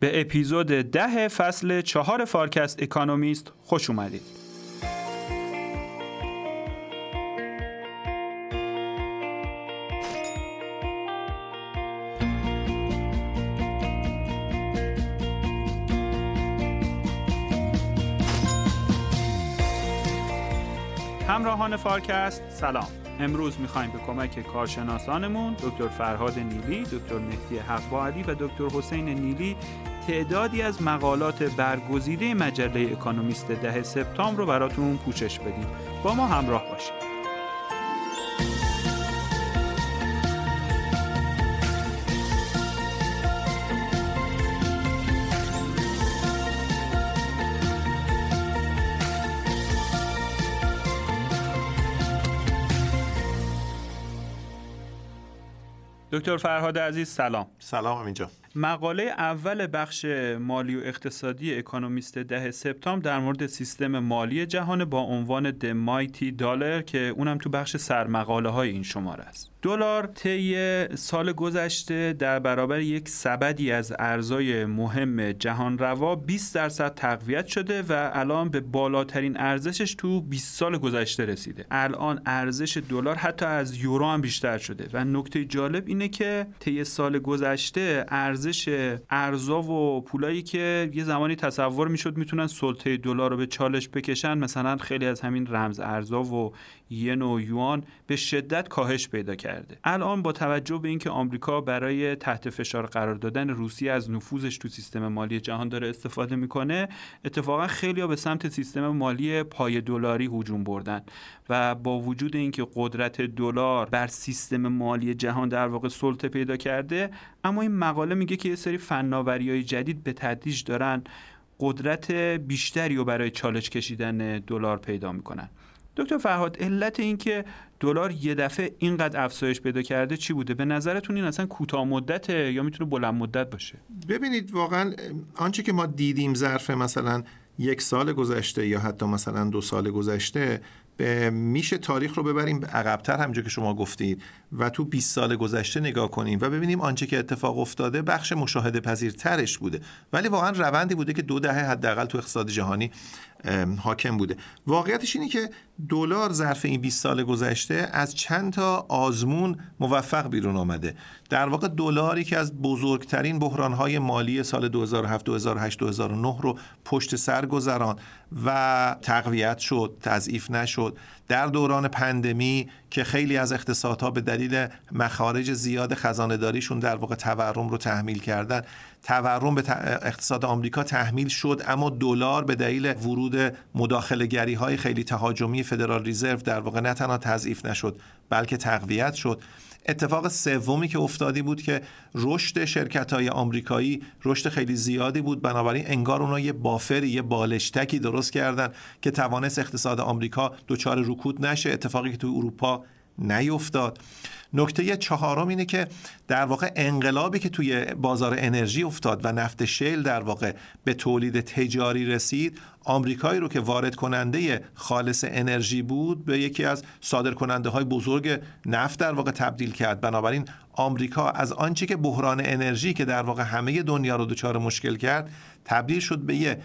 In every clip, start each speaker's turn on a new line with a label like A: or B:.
A: به اپیزود ده فصل چهار فارکست اکونومیست خوش اومدید. همراهان فارکست سلام امروز می‌خوایم به کمک کارشناسانمون دکتر فرهاد نیلی، دکتر مهدی حق و دکتر حسین نیلی تعدادی از مقالات برگزیده مجله اکانومیست ده سپتامبر رو براتون پوشش بدیم. با ما همراه باشید. دکتر فرهاد عزیز سلام.
B: سلام اینجا
A: مقاله اول بخش مالی و اقتصادی اکونومیست ده سپتامبر در مورد سیستم مالی جهان با عنوان د مایتی دالر که اونم تو بخش سرمقاله های این شماره است. دلار طی سال گذشته در برابر یک سبدی از ارزهای مهم جهان روا 20 درصد تقویت شده و الان به بالاترین ارزشش تو 20 سال گذشته رسیده. الان ارزش دلار حتی از یورو هم بیشتر شده و نکته جالب اینه که طی سال گذشته ارزش ارزا و پولایی که یه زمانی تصور می‌شد می‌تونن سلطه دلار رو به چالش بکشن مثلا خیلی از همین رمز ارزا و ین و یوان به شدت کاهش پیدا کرده. الان با توجه به اینکه آمریکا برای تحت فشار قرار دادن روسیه از نفوذش تو سیستم مالی جهان داره استفاده می‌کنه اتفاقا خیلی به سمت سیستم مالی پای دلاری هجوم بردن و با وجود اینکه قدرت دلار بر سیستم مالی جهان در واقع سلطه پیدا کرده اما این مقاله میگه که یه سری فناوری های جدید به تدریج دارن قدرت بیشتری رو برای چالش کشیدن دلار پیدا می‌کنن. دکتر فرهاد علت اینکه دلار یه دفعه اینقدر افزایش پیدا کرده چی بوده؟ به نظرتون این اصلا کوتاه مدته یا می‌تونه بلند مدت باشه؟
B: ببینید واقعا آنچه که ما دیدیم ظرف مثلا یک سال گذشته یا حتی مثلا دو سال گذشته میشه تاریخ رو ببریم عقبتر همونجور که شما گفتید. و تو 20 سال گذشته نگاه کنیم و ببینیم آنچه که اتفاق افتاده بخش مشاهده پذیرترش بوده. ولی واقعا روندی بوده که دو دهه حداقل تو اقتصاد جهانی حاکم بوده. واقعیتش اینه که دلار ظرف این 20 سال گذشته از چند تا آزمون موفق بیرون آمده. در واقع دلاری که از بزرگترین بحرانهای مالی سال 2007 2008 2009 رو پشت سر گذران و تقویت شد تضعیف نشد. در دوران پندمی که خیلی از اقتصادها به دلیل مخارج زیاد خزانه داریشون در واقع تورم رو تحمیل کردن. تورم به اقتصاد آمریکا تحمیل شد اما دلار به دلیل ورود مداخله های خیلی تهاجمی فدرال ریزرو در واقع نه تنها تضعیف نشد بلکه تقویت شد. اتفاق سومی که افتادی بود که رشد شرکت های آمریکایی رشد خیلی زیادی بود. بنابراین انگار اونا یه بافری یه بالشتکی درست کردن که توانست اقتصاد آمریکا دچار رکود نشه اتفاقی که تو اروپا نیفتاد. نکته چهارم اینه که در واقع انقلابی که توی بازار انرژی افتاد و نفت شیل در واقع به تولید تجاری رسید آمریکایی رو که وارد کننده خالص انرژی بود به یکی از صادر کننده های بزرگ نفت در واقع تبدیل کرد. بنابراین آمریکا از آنچه که بحران انرژی که در واقع همه دنیا رو دچار مشکل کرد تبدیل شد به یه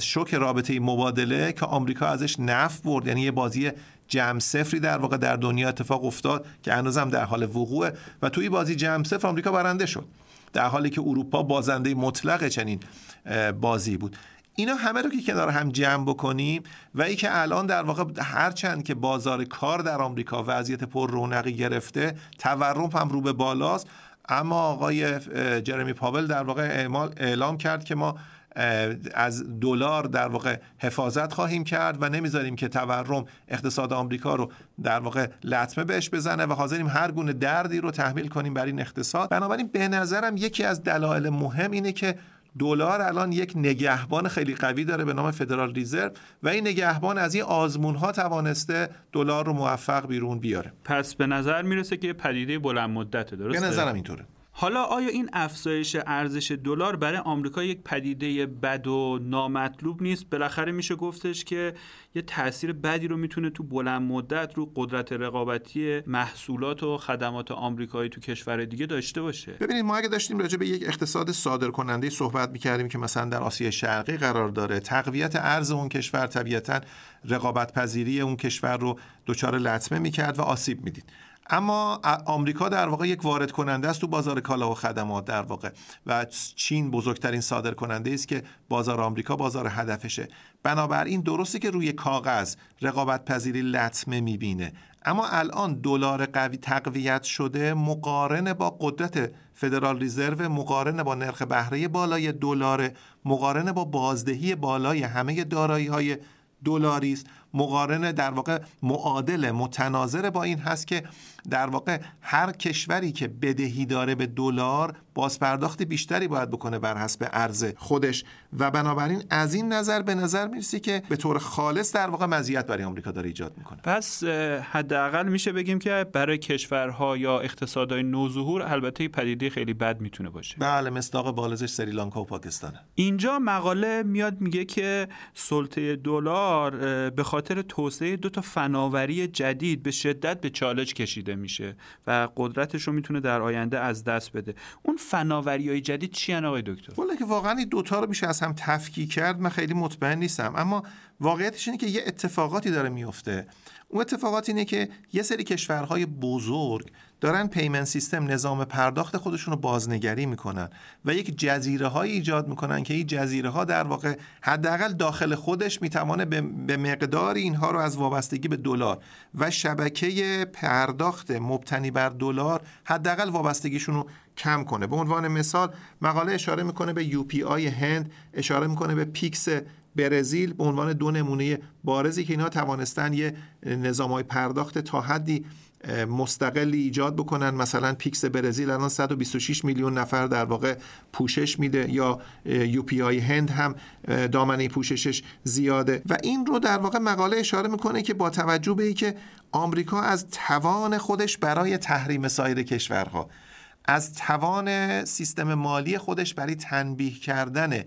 B: شوک رابطه مبادله که آمریکا ازش نفت برد. یعنی یه بازی جمع صفری در واقع در دنیا اتفاق افتاد که هنوزم در حال وقوعه و توی بازی جمع صفر آمریکا برنده شد. در حالی که اروپا بازنده مطلق چنین بازی بود. اینا همه رو که کنار هم جمع بکنیم و ای که الان در واقع هرچند که بازار کار در آمریکا وضعیت پر رونقی گرفته تورم هم رو به بالاست. اما آقای جرمی پاول در واقع اعلام کرد که ما از دلار در واقع حفاظت خواهیم کرد و نمی‌ذاریم که تورم اقتصاد آمریکا رو در واقع لطمه بهش بزنه و حاضریم هر گونه دردی رو تحمیل کنیم بر این اقتصاد. بنابراین به نظرم یکی از دلایل مهم اینه که دلار الان یک نگهبان خیلی قوی داره به نام فدرال ریزرو و این نگهبان از این آزمون ها توانسته دلار رو موفق بیرون بیاره.
A: پس به نظر می‌رسه که پدیده بلند مدته درسته؟
B: به نظرم اینطوره.
A: حالا آیا این افزایش ارزش دلار برای آمریکا یک پدیده بد و نامطلوب نیست؟ بالاخره میشه گفتش که یه تاثیر بدی رو می‌تونه تو بلند مدت رو قدرت رقابتی محصولات و خدمات آمریکایی تو کشور دیگه داشته باشه.
B: ببینید ما اگه داشتیم راجع به یک اقتصاد صادر کننده صحبت می‌کردیم که مثلا در آسیا شرقی قرار داره تقویت ارز اون کشور طبیعتا رقابت پذیری اون کشور رو دچار لطمه می‌کرد و آسیب می‌دید. اما آمریکا در واقع یک وارد کننده است تو بازار کالا و خدمات در واقع. و چین بزرگترین صادر کننده است که بازار آمریکا بازار هدفشه. بنابراین درسته که روی کاغذ رقابت پذیری لطمه می‌بینه. اما الان دلار قوی تقویت شده مقارن با قدرت فدرال ریزرو مقارن با نرخ بهره بالای دلار مقارن با بازدهی بالای همه دارایی های دلاری است مقارنه در واقع معادل متناظر با این هست که در واقع هر کشوری که بدهی داره به دلار بازپرداخت بیشتری باید بکنه بر حسب ارز خودش. و بنابراین از این نظر به نظر می‌رسی که به طور خالص در واقع مزیت برای آمریکا داره ایجاد می‌کنه.
A: پس حداقل میشه بگیم که برای کشورها یا اقتصادهای نوظهور البته پدیده خیلی بد می‌تونه باشه.
B: بله مصداق بالزش سریلانکا و پاکستانه.
A: اینجا مقاله میاد میگه که سلطه دلار به خاطر توسعه دو تا فناوری جدید به شدت به چالش کشیده میشه و قدرتش رو می‌تونه در آینده از دست بده. اون فناوری های جدید چی آقای دکتر؟
B: والا که واقعا این دوتا رو میشه از هم تفکیک کرد من خیلی مطمئن نیستم. اما واقعیتش اینه که یه اتفاقاتی داره میفته. اون اتفاقات اینه که یه سری کشورهای بزرگ دارن پیمن سیستم نظام پرداخت خودشون رو بازنگری می‌کنن و یک جزیره های ایجاد می‌کنن که این جزیره ها در واقع حداقل داخل خودش می‌توانه یه مقدار اینها رو از وابستگی به دلار و شبکه پرداخت مبتنی بر دلار حداقل وابستگیشون رو کم کنه. به عنوان مثال مقاله اشاره می‌کنه به UPI هند اشاره می‌کنه به پیکس برزیل به عنوان دو نمونه بارزی که اینها توانستن یه نظام های پرداخت تا حدی مستقلی ایجاد بکنن. مثلا پیکس برزیل الان 126 میلیون نفر در واقع پوشش میده یا UPI هند هم دامنه پوششش زیاده. و این رو در واقع مقاله اشاره می‌کنه که با توجه به که آمریکا از توان خودش برای تحریم سایر کشورها از توان سیستم مالی خودش برای تنبیه کردن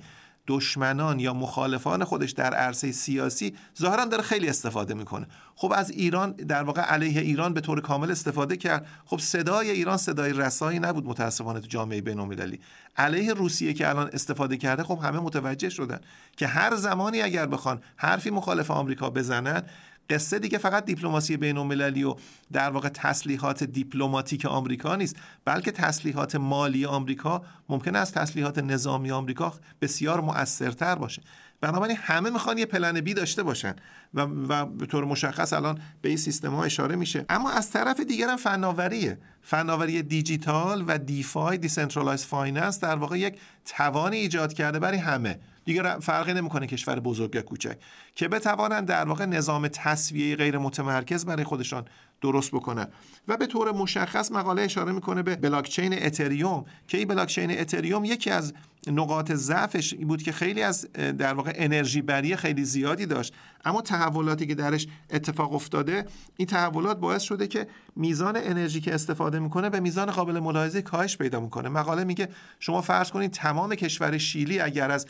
B: دشمنان یا مخالفان خودش در عرصه سیاسی ظاهرا داره خیلی استفاده می‌کنه. خب از ایران در واقع علیه ایران به طور کامل استفاده کرد. خب صدای ایران صدای رسایی نبود متاسفانه تو جامعه بین‌المللی. علیه روسیه که الان استفاده کرده خب همه متوجه شدن که هر زمانی اگر بخوان حرفی مخالف آمریکا بزنن قصه دیگه فقط دیپلماسی بین المللی و در واقع تسلیحات دیپلماتیک آمریکا نیست بلکه تسلیحات مالی آمریکا ممکن است تسلیحات نظامی آمریکا بسیار مؤثرتر باشه. بنابراین همه می‌خوان یه plan B داشته باشن و, و به طور مشخص الان به این سیستم ها اشاره میشه. اما از طرف دیگر هم فناوریه. فناوری دیجیتال و DeFi decentralized finance در واقع یک توانی ایجاد کرده برای همه. دیگه فرقی نمی‌کنه کشور بزرگ یا کوچک. که بتوانند در واقع نظام تسویه غیر متمرکز برای خودشان درست بکنن و به طور مشخص مقاله اشاره می‌کنه به بلاکچین اتریوم که این بلاکچین اتریوم یکی از نقاط ضعفش این بود که خیلی از در واقع انرژی بری خیلی زیادی داشت. اما تحولاتی که درش اتفاق افتاده این تحولات باعث شده که میزان انرژی که استفاده می‌کنه به میزان قابل ملاحظه کاهش پیدا می‌کنه. مقاله میگه شما فرض کنید تمام کشور شیلی اگر از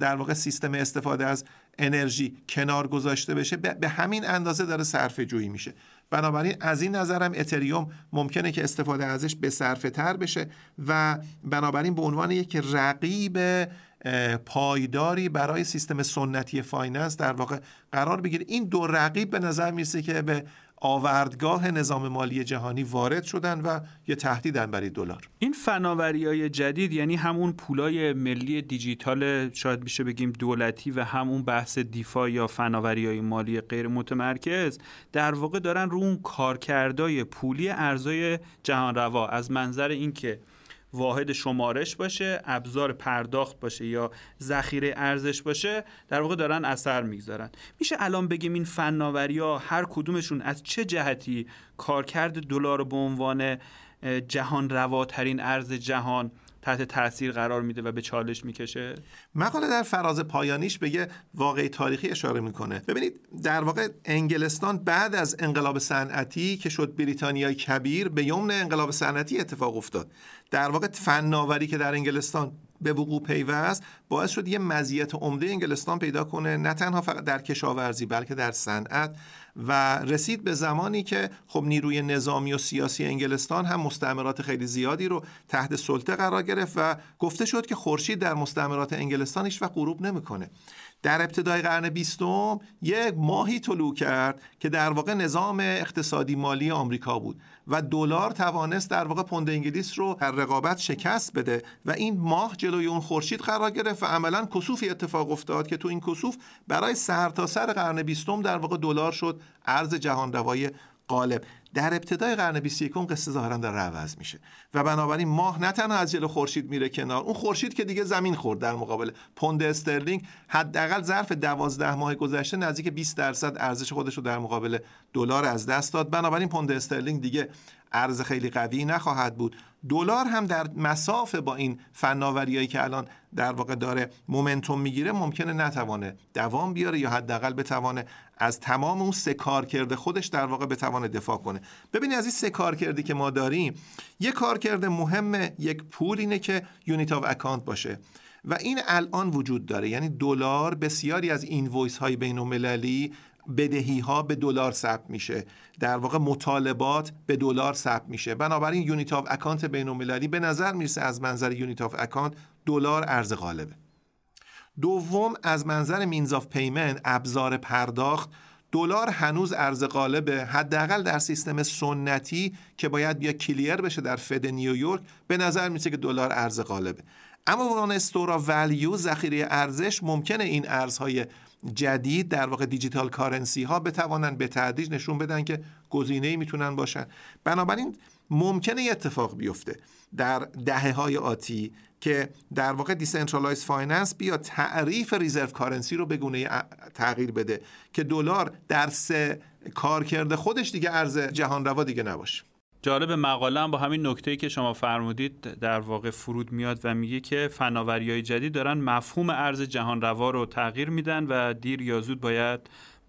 B: در واقع سیستم استفاده از انرژی کنار گذاشته بشه به همین اندازه داره صرفه جویی میشه. بنابراین از این نظرم اتریوم ممکنه که استفاده ازش به صرفه تر بشه و بنابراین به عنوان یک رقیب پایداری برای سیستم سنتی finance در واقع قرار بگیره. این دو رقیب به نظر می‌رسه که به آوردگاه نظام مالی جهانی وارد شدن و یه تهدیدن برای دلار.
A: این فناوری های جدید یعنی همون پولای ملی دیجیتال شاید میشه بگیم دولتی و همون بحث DeFi یا فناوری های مالی غیر متمرکز در واقع دارن رو اون کارکردای پولی ارزای جهان روا از منظر اینکه واحد شمارش باشه ابزار پرداخت باشه یا ذخیره ارزش باشه در واقع دارن اثر می‌گذارن. میشه الان بگیم این فناوری ها هر کدومشون از چه جهتی کارکرد دلار به عنوان جهان رواترین ارز جهان تحت تاثیر قرار میده و به چالش می‌کشه؟
B: مقاله در فراز پایانیش به واقعی تاریخی اشاره می‌کنه. ببینید در واقع انگلستان بعد از انقلاب صنعتی که شد بریتانیای کبیر به یمن انقلاب صنعتی اتفاق افتاد. در واقع فناوری که در انگلستان به وقوع پیوست باعث شد یه مزیت عمده انگلستان پیدا کنه نه تنها فقط در کشاورزی بلکه در صنعت و رسید به زمانی که خب نیروی نظامی و سیاسی انگلستان هم مستعمرات خیلی زیادی رو تحت سلطه قرار گرفت و گفته شد که خورشید در مستعمرات انگلستان هیچ غروب نمی‌کنه. در ابتدای قرن بیستم یک ماهی طلوع کرد که در واقع نظام اقتصادی مالی آمریکا بود و دلار توانست در واقع پوند انگلیس رو در رقابت شکست بده و این ماه جلوی اون خورشید قرار گرفت و عملا کسوفی اتفاق افتاد که تو این کسوف برای سر تا سر قرن بیستم در واقع دلار شد ارز جهان روای غالب. در ابتدای قرن 21 قصه ظاهرا در عوض میشه. و بنابراین ماه نه تنها از جلو خورشید میره کنار اون خورشید که دیگه زمین خورد در مقابل پوند استرلینگ حداقل ظرف 12 ماه گذشته نزدیک 20 درصد ارزش خودش رو در مقابل دلار از دست داد. بنابراین پوند استرلینگ دیگه ارز خیلی قوی نخواهد بود. دلار هم در مصاف با این فناوریایی که الان در واقع داره momentum می‌گیره ممکنه نتوانه دوام بیاره یا حداقل بتوانه از تمام اون سه کارکرد خودش در واقع بتوانه دفاع کنه. ببینید از این سه کارکردی که ما داریم یه کارکرد مهم یک پول اینه که unit of account باشه و این الان وجود داره. یعنی دلار بسیاری از این وایس های بین المللی بدهی ها به دلار ثبت میشه. در واقع مطالبات به دلار ثبت میشه. بنابراین unit of account بین المللی به نظر می‌رسه از منظر unit of account دلار ارز غالبه. دوم از منظر means of payment ابزار پرداخت دلار هنوز ارز غالبه. حداقل در سیستم سنتی که باید بیا clear بشه در فد نیویورک به نظر می‌رسه که دلار ارز غالبه. اما عنوان store of value ذخیره ارزش ممکنه این ارزهای جدید در واقع digital currency ها بتوانند به تدریج نشون بدن که گزینه می‌تونن باشن. بنابراین ممکنه یه اتفاق بیفته در دهه های آتی که در واقع decentralized finance بیا تعریف reserve currency رو به گونه تغییر بده که دلار در سه کارکرد خودش دیگه ارز جهان روا دیگه نباشه.
A: جالب مقاله هم با همین نکته که شما فرمودید در واقع فرود میاد و میگه که فناوری های جدید دارن مفهوم ارز جهان روا رو تغییر میدن و دیر یا زود باید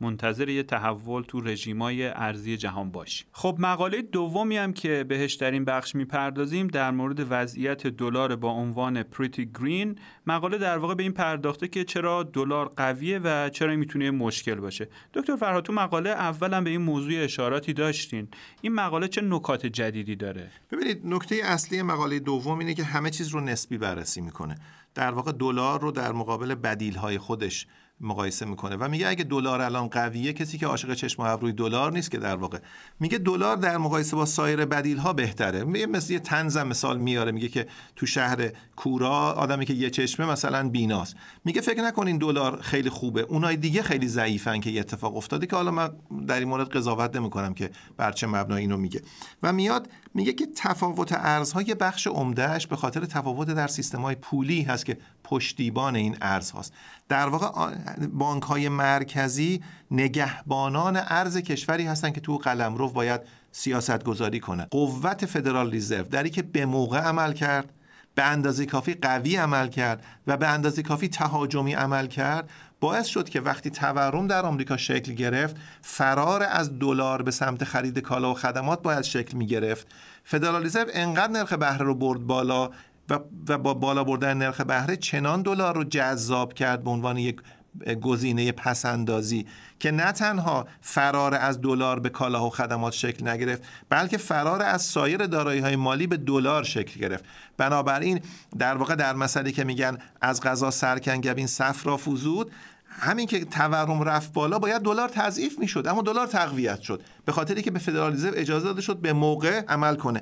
A: منتظر یه تحول تو رژیمای ارزی جهان باشیم خب مقاله دومی هم که بهش در این بخش می‌پردازیم در مورد وضعیت دلار با عنوان پریتی گرین مقاله در واقع به این پرداخته که چرا دلار قویه و چرا می‌تونه مشکل باشه. دکتر فرهاد تو مقاله اولا به این موضوع اشاراتی داشتین. این مقاله چه نکات جدیدی داره؟
B: ببینید نکته اصلی مقاله دوم اینه که همه چیز رو نسبی بررسی می‌کنه. در واقع دلار رو در مقابل بدیل های خودش مقایسه می‌کنه و میگه اگه دلار الان قویه کسی که عاشق چشم و ابروی دلار نیست که در واقع. میگه دلار در مقایسه با سایر بدیل ها بهتره. میگه مثل یه تنزم مثال میاره میگه که تو شهر کورا آدمی که یه چشمه مثلا بیناست. میگه فکر نکنین دلار خیلی خوبه. اونای دیگه خیلی ضعیفن که یه اتفاق افتاده که حالا من در این مورد قضاوت نمی‌کنم که بر چه مبنای اینو میگه. و میاد میگه که تفاوت ارزها یه بخش عمدهش به خاطر تفاوت در سیستم های پولی هست که پشتیبان این ارز هاست. در واقع بانک های مرکزی نگهبانان ارز کشوری هستند که تو قلمرو باید سیاست گذاری کنه. قوت فدرال ریزرو دری که به موقع عمل کرد به اندازه کافی قوی عمل کرد و به اندازه کافی تهاجمی عمل کرد باعث شد که وقتی تورم در آمریکا شکل گرفت فرار از دلار به سمت خرید کالا و خدمات باید شکل می گرفت فدرال ریزرو انقدر نرخ بهره رو برد بالا و با بالا بردن نرخ بهره چنان دلار رو جذاب کرد به عنوان یک گزینه پسندازی که نه تنها فرار از دلار به کالاها و خدمات شکل نگرفت بلکه فرار از سایر دارایی های مالی به دلار شکل گرفت. بنابراین در واقع در مسئله که میگن از غذا سرکنگبین صفرا فوزود همین که تورم رفت بالا باید دلار تضعیف می‌شد اما دلار تقویت شد. به خاطری که به فدرالیزم اجازه داده شد به موقع عمل کنه.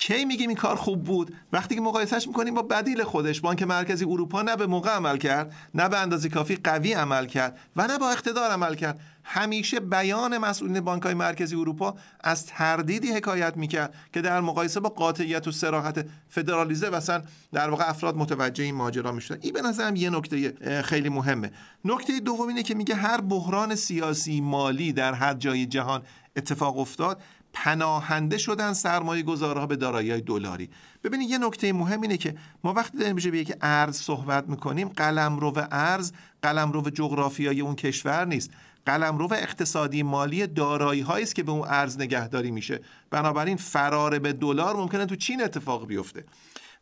B: کی میگیم این کار خوب بود؟ وقتی که مقایسهش می‌کنیم با بدیل خودش بانک مرکزی اروپا نه به موقع عمل کرد نه به اندازه کافی قوی عمل کرد و نه با اقتدار عمل کرد. همیشه بیان مسئولین بانک های مرکزی اروپا از تردیدی حکایت می‌کرد که در مقایسه با قاطعیت و سراحت فدرالیزه مثلا در واقع افراد متوجه این ماجرا می‌شدن. این به نظرم یه نکته خیلی مهمه. نکته دوم اینه که میگه هر بحران سیاسی مالی در هر جای جهان اتفاق افتاد. پناهنده شدن سرمایه گذارها به دارایی دلاری. ببینید یه نکته مهم اینه که ما وقتی داریم به یک ارز صحبت می‌کنیم قلم رو و ارز قلم رو و جغرافیای اون کشور نیست. قلم رو و اقتصادی مالی دارایی است که به اون ارز نگهداری میشه. بنابراین فرار به دلار ممکنه تو چین اتفاق بیفته.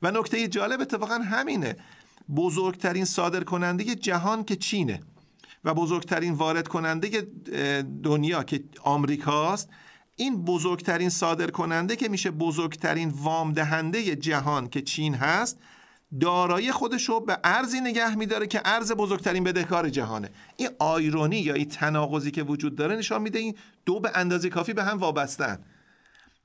B: و نکته جالب اتفاقا همینه. بزرگترین صادر کننده جهان که چینه و بزرگترین وارد کننده دنیا که آمریکاست این بزرگترین صادر کننده که میشه بزرگترین وام دهنده جهان که چین هست دارایی خودش رو به ارزی نگه میداره که ارز بزرگترین بدهکار جهانه. این آیرونی یا این تناقضی که وجود داره نشان میده این دو به اندازه کافی به هم وابستن.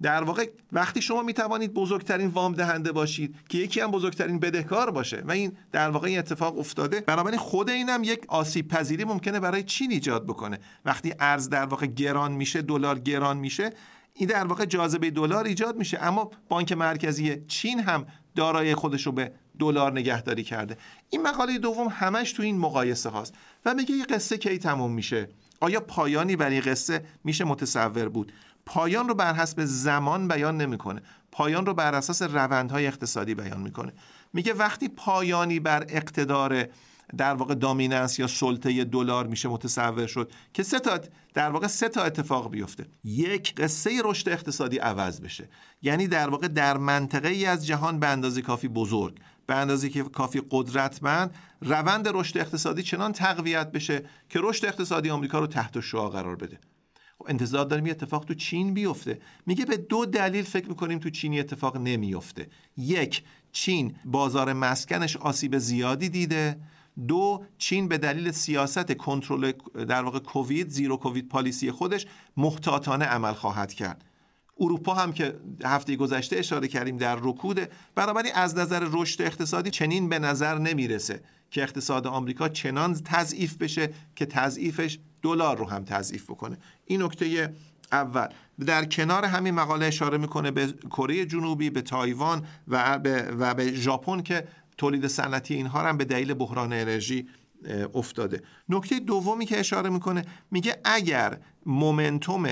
B: در واقع وقتی شما می توانید بزرگترین وام دهنده باشید که یکی هم بزرگترین بدهکار باشه و این در واقع این اتفاق افتاده بنابراین خود اینم یک آسیب پذیری ممکنه برای چین ایجاد بکنه. وقتی ارز در واقع گران میشه دلار گران میشه این در واقع جاذبه دلار ایجاد میشه. اما بانک مرکزی چین هم دارای خودش رو به دلار نگهداری کرده. این مقاله دوم همش تو این مقایسه هاست و میگه یه قصه کی تموم میشه؟ آیا پایانی برای قصه میشه متصور بود؟ پایان رو بر حسب زمان بیان نمی‌کنه. پایان رو بر اساس روندهای اقتصادی بیان می‌کنه. میگه وقتی پایانی بر اقتدار در واقع دامیننس یا سلطه دلار میشه متصور شد که سه تا در واقع سه تا اتفاق بیفته. یک قصه رشد اقتصادی عوض بشه. یعنی در واقع در منطقه ای از جهان به اندازه کافی بزرگ به اندازه که کافی قدرتمند روند رشد اقتصادی چنان تقویت بشه که رشد اقتصادی آمریکا رو تحت شعا قرار بده. انتظار داریم یه اتفاق تو چین بیفته. میگه به دو دلیل فکر می‌کنیم تو چینی اتفاق نمیفته یک چین بازار مسکنش آسیب زیادی دیده. دو چین به دلیل سیاست کنترل در واقع کووید زیرو کووید پالیسی خودش محتاطانه عمل خواهد کرد. اروپا هم که هفته گذشته اشاره کردیم در رکود بنابراین از نظر رشد اقتصادی چنین به نظر نمی‌رسه که اقتصاد آمریکا چنان تضعیف بشه که تضعیفش دلار رو هم تضعیف بکنه. این نکته اول. در کنار همین مقاله اشاره می‌کنه به کره جنوبی به تایوان و به, و به ژاپن که تولید صنعتی اینها هم به دلیل بحران انرژی افتاده. نکته دومی که اشاره می‌کنه میگه اگر مومنتوم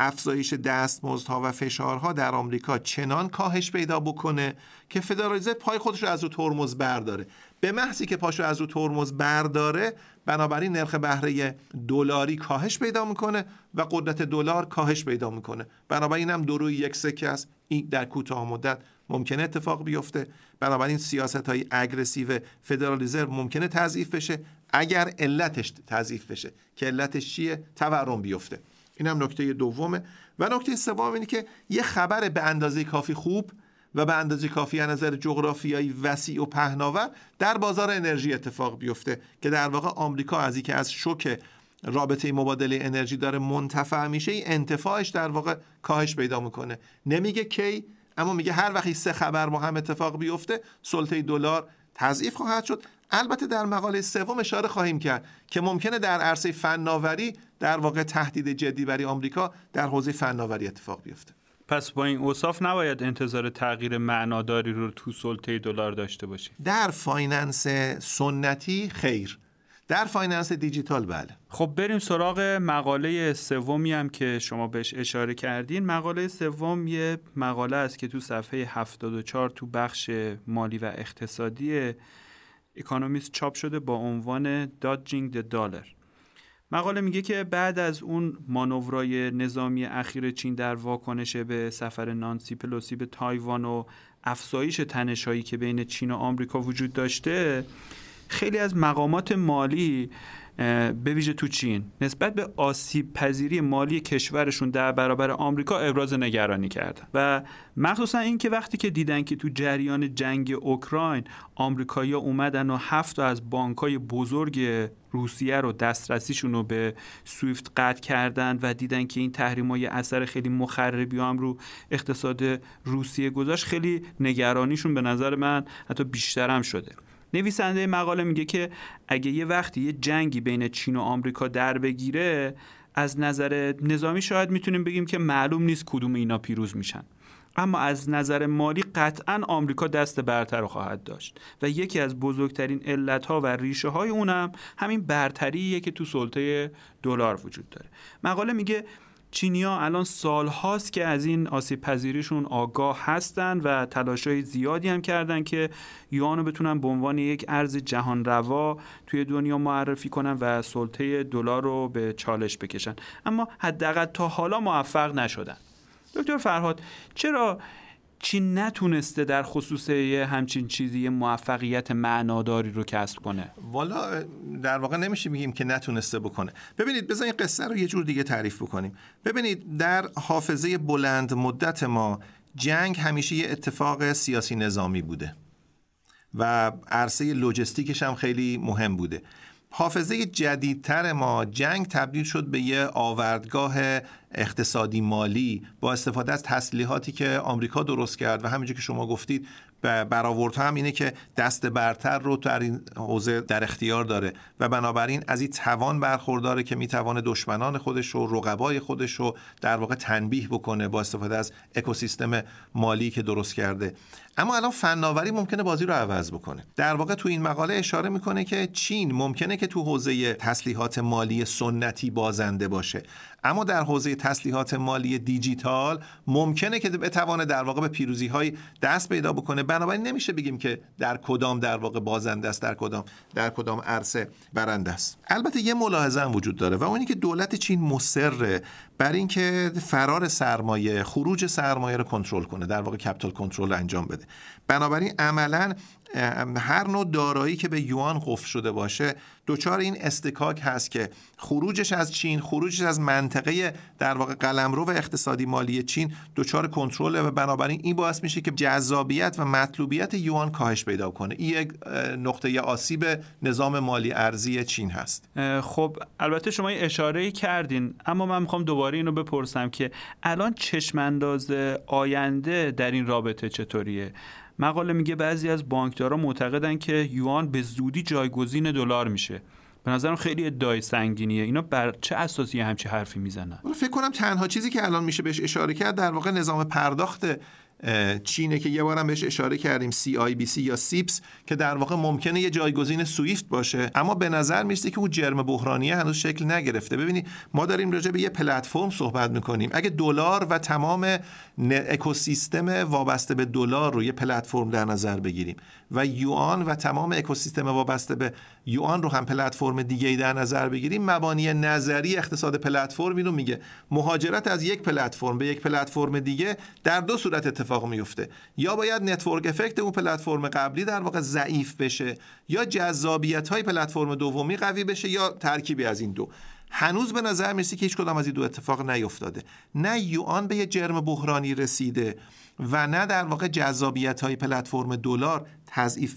B: افزایش دستمزدها و فشارها در آمریکا چنان کاهش پیدا بکنه که فدرال پای خودش رو از رو ترمز برداره. به محضی که پاشو از رو ترمز برداره بنابراین نرخ بهره دلاری کاهش پیدا می‌کنه و قدرت دلار کاهش پیدا می‌کنه. بنابراین هم دو روی یک سکه است. این در کوتاه مدت ممکنه اتفاق بیفته. بنابراین سیاست های aggressive فدرال ممکنه تضعیف بشه. اگر علتش تضعیف بشه. که علتش چیه؟ تورم بیفته. این هم نکته دومه. و نکته سوم اینه که یه خبر به اندازه کافی خوب و به اندازه کافی از نظر جغرافیایی وسیع و پهناور در بازار انرژی اتفاق بیفته که در واقع آمریکا از اینکه از شوک رابطه مبادله انرژی داره منتفع میشه این انتفاعش در واقع کاهش پیدا می‌کنه. نمیگه کی اما میگه هر وقتی سه خبر با هم اتفاق بیفته سلطه دلار تضعیف خواهد شد. البته در مقاله سوم اشاره خواهیم کرد که ممکنه در عرصه فناوری در واقع تهدید جدی برای آمریکا در حوزه فناوری اتفاق بیفته.
A: پس با این اوصاف نباید انتظار تغییر معناداری رو تو سلطه دلار داشته باشیم.
B: در finance سنتی خیر. در finance دیجیتال بله.
A: خب بریم سراغ مقاله سومی هم که شما بهش اشاره کردین. مقاله سوم یه مقاله است که تو صفحه 74 تو بخش مالی و اقتصادی اکانومیست چاپ شده با عنوان Dodging the dollar مقاله میگه که بعد از اون مانورای نظامی اخیر چین در واکنش به سفر نانسی پلوسی به تایوان و افزایش تنشایی که بین چین و آمریکا وجود داشته خیلی از مقامات مالی به ویژه تو چین. نسبت به آسیب پذیری مالی کشورشون در برابر آمریکا ابراز نگرانی کردن و مخصوصا اینکه وقتی که دیدن که تو جریان جنگ اوکراین آمریکایی‌ها اومدن و هفت از بانکای بزرگ روسیه رو دسترسیشون رو به سویفت قطع کردن و دیدن که این تحریم های اثر خیلی مخربی هم رو اقتصاد روسیه گذاشت خیلی نگرانیشون به نظر من حتی بیشتر هم شده. نویسنده مقاله میگه که اگه یه وقتی یه جنگی بین چین و آمریکا در بگیره از نظر نظامی شاید می‌تونیم بگیم که معلوم نیست کدوم اینا پیروز میشن. اما از نظر مالی قطعا آمریکا دست برتر رو خواهد داشت و یکی از بزرگترین علتها و ریشه های اونم همین برتریه که تو سلطه دلار وجود داره. مقاله میگه چینیا الان سال هاست که از این آسیب پذیریشون آگاه هستن و تلاشای زیادی هم کردن که یوان رو بتونن به عنوان یک ارز جهان روا توی دنیا معرفی کنن و سلطه دلار رو به چالش بکشن. اما حداقل تا حالا موفق نشدن. دکتر فرهاد چرا چین نتونسته در خصوص همچین چیزی موفقیت معناداری رو کسب کنه.
B: والا در واقع نمیشه بگیم که نتونسته بکنه. ببینید بذارین قصه رو یه جور دیگه تعریف بکنیم. ببینید در حافظه بلند مدت ما جنگ همیشه یه اتفاق سیاسی نظامی بوده و عرصه لوجستیکش هم خیلی مهم بوده. حافظه جدیدتر ما جنگ تبدیل شد به یه آوردگاه اقتصادی مالی با استفاده از تسلیحاتی که آمریکا درست کرد. و همینجور که شما گفتید برآوردها هم اینه که دست برتر رو در این حوزه در اختیار داره. و بنابراین از این توان برخورداره که می‌توانه دشمنان خودش رو رقبای خودش رو در واقع تنبیه بکنه با استفاده از اکوسیستم مالی که درست کرده. اما الان فناوری ممکنه بازی رو عوض بکنه. در واقع تو این مقاله اشاره می‌کنه که چین ممکنه که تو حوزه تسلیحات مالی سنتی بازنده باشه. اما در حوزه تسلیحات مالی دیجیتال ممکنه که بتوانه در واقع به پیروزی های دست پیدا بکنه. بنابراین نمیشه بگیم که در کدام در واقع بازنده است در کدام در کدام عرصه برنده است. البته یه ملاحظه هم وجود داره و اونی که دولت چین مصره بر اینکه فرار سرمایه خروج سرمایه رو کنترل کنه در واقع کپیتال کنترل انجام بده. بنابراین عملا هر نوع دارایی که به یوان قفل شده باشه دچار این استکاک هست که خروجش از چین خروجش از منطقه در واقع قلمرو و اقتصادی مالی چین دچار کنترل و بنابراین این باعث میشه که جذابیت و مطلوبیت یوان کاهش پیدا کنه. این یک نقطه آسیب نظام مالی ارزی چین هست.
A: خب البته شما اشاره کردین اما من می‌خوام دوباره اینو بپرسم که الان چشمانداز آینده در این رابطه چطوریه؟ مقاله میگه بعضی از بانکدارا معتقدن که یوان به زودی جایگزین دلار میشه. به نظرم خیلی ادعای سنگینیه. اینا بر چه اساسی همچی حرفی می‌زنن؟
B: فکر کنم تنها چیزی که الان میشه بهش اشاره کرد در واقع نظام پرداخت چینه که یه بارم بهش اشاره کردیم CIBC یا سیپس که در واقع ممکنه یه جایگزین سویفت باشه. اما به نظر می‌رسه که اون جرم بحرانیه هنوز شکل نگرفته. ببینید ما داریم راجع به یه پلتفرم صحبت می‌کنیم. اگه دلار و تمام اکوسیستم وابسته به دلار رو یه پلتفرم در نظر بگیریم و یوان و تمام اکوسیستم وابسته به یوان رو هم پلتفرم دیگه ای در نظر بگیریم. مبانی نظری اقتصاد پلتفرمی رو میگه. مهاجرت از یک پلتفرم به یک پلتفرم دیگه در دو صورت اتفاق میفته. یا باید network effect اون پلتفرم قبلی در واقع ضعیف بشه یا جذابیت های پلتفرم دومی قوی بشه یا ترکیبی از این دو. هنوز به نظر می‌رسه که هیچ کدام از این دو اتفاق نیفتاده. نه یوان به یه جرم بحرانی رسیده و نه در واقع جذابیت های پلتفرم دلار تضعیف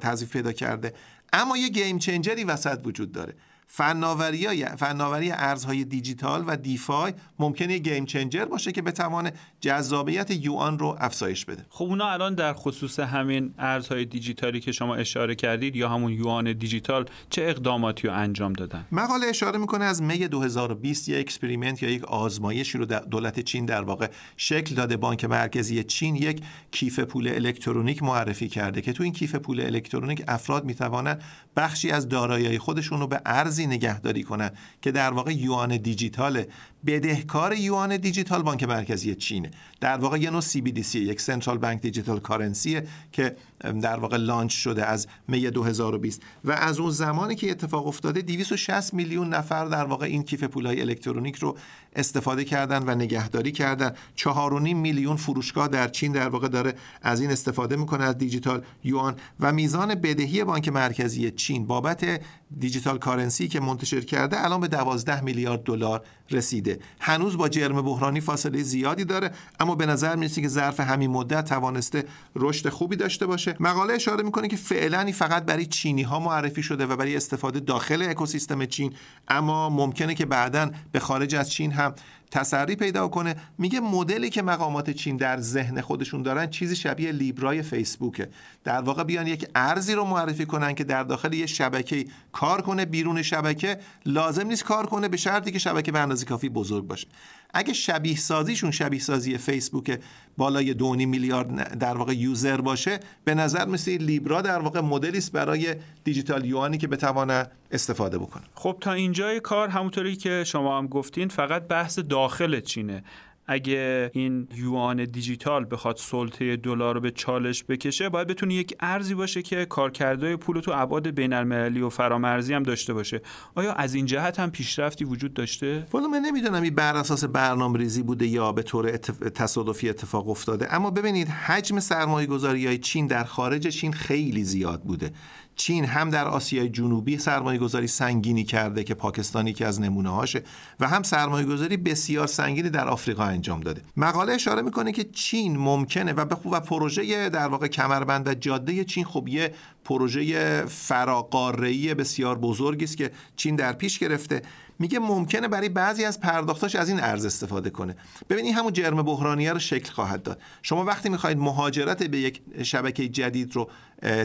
B: تضعیف پیدا کرده. اما یه game changer ی وسط وجود داره. فناوری فناوری ارزهای دیجیتال و DeFi ممکنه game changer باشه که بتوانه جذابیت یوان رو افزایش بده.
A: خب اونا الان در خصوص همین ارزهای دیجیتالی که شما اشاره کردید یا همون یوان دیجیتال چه اقداماتی رو انجام دادن؟
B: مقاله اشاره می‌کنه از می 2020 یک experiment یا یک آزمایشی رو دولت چین در واقع شکل داده. بانک مرکزی چین یک کیف پول الکترونیک معرفی کرده که تو این کیف پول الکترونیک افراد می‌توانند بخشی از دارایی خودشون رو به ارز ارزی نگهداری کنن که در واقع یوان دیجیتاله. بدهکار یوان دیجیتال بانک مرکزی چینه. در واقع یه نوع CBDC یک سنترال بانک دیجیتال کارنسیه که در واقع لانچ شده از می 2020 و از اون زمانی که اتفاق افتاده 260 میلیون نفر در واقع این کیف پولهای الکترونیک رو استفاده کردن و نگهداری کردن. 4.5 میلیون فروشگاه در چین در واقع داره از این استفاده می‌کنه از دیجیتال یوان و میزان بدهی بانک مرکزی چین بابت دیجیتال کارنسی که منتشر کرده الان به 12 میلیارد دلار رسیده. هنوز با جرم بحرانی فاصله زیادی داره اما به نظر می‌رسه که ظرف همین مدت توانسته رشد خوبی داشته باشه. مقاله اشاره می‌کنه که فعلا فقط برای چینی ها معرفی شده و برای استفاده داخل اکوسیستم چین اما ممکنه که بعدا به خارج از چین هم تسری پیدا کنه. میگه مدلی که مقامات چین در ذهن خودشون دارن چیزی شبیه لیبرای فیسبوکه. در واقع بیان یک ارزی رو معرفی کنن که در داخل یه شبکه کار کنه بیرون شبکه. لازم نیست کار کنه به شرطی که شبکه به اندازه کافی بزرگ باشه. اگه شبیه سازیشون شبیه سازی فیسبوک بالای 2 میلیارد در واقع یوزر باشه به نظر مثل لیبرا در واقع مدلی است برای دیجیتال یوانی که بتوانه استفاده بکنه؟
A: خب تا اینجای کار همونطوری که شما هم گفتین فقط بحث داخل چینه. اگه این یوان دیجیتال بخواد سلطه دلار رو به چالش بکشه باید بتونه یک ارزی باشه که کارکردهای پول تو ابعاد بین‌المللی و فرامرزی هم داشته باشه. آیا از این جهت هم پیشرفتی وجود داشته؟
B: والا من نمی‌دونم این بر اساس برنامه‌ریزی بوده یا به طور تصادفی اتفاق افتاده. اما ببینید حجم سرمایه گذاری های چین در خارج چین خیلی زیاد بوده. چین هم در آسیای جنوبی سرمایه گذاری سنگینی کرده که پاکستانی که از نمونه هاشه و هم سرمایه گذاری بسیار سنگینی در آفریقا انجام داده. مقاله اشاره می‌کنه که چین ممکنه و به و پروژه در واقع کمربند جاده چین خب یه پروژه فراقاره‌ای بسیار بزرگی است که چین در پیش گرفته. میگه ممکنه برای بعضی از پرداختاش از این ارز استفاده کنه. ببینید همون جرم بحرانیه رو شکل خواهد داد. شما وقتی می‌خواهید مهاجرت به یک شبکه جدید رو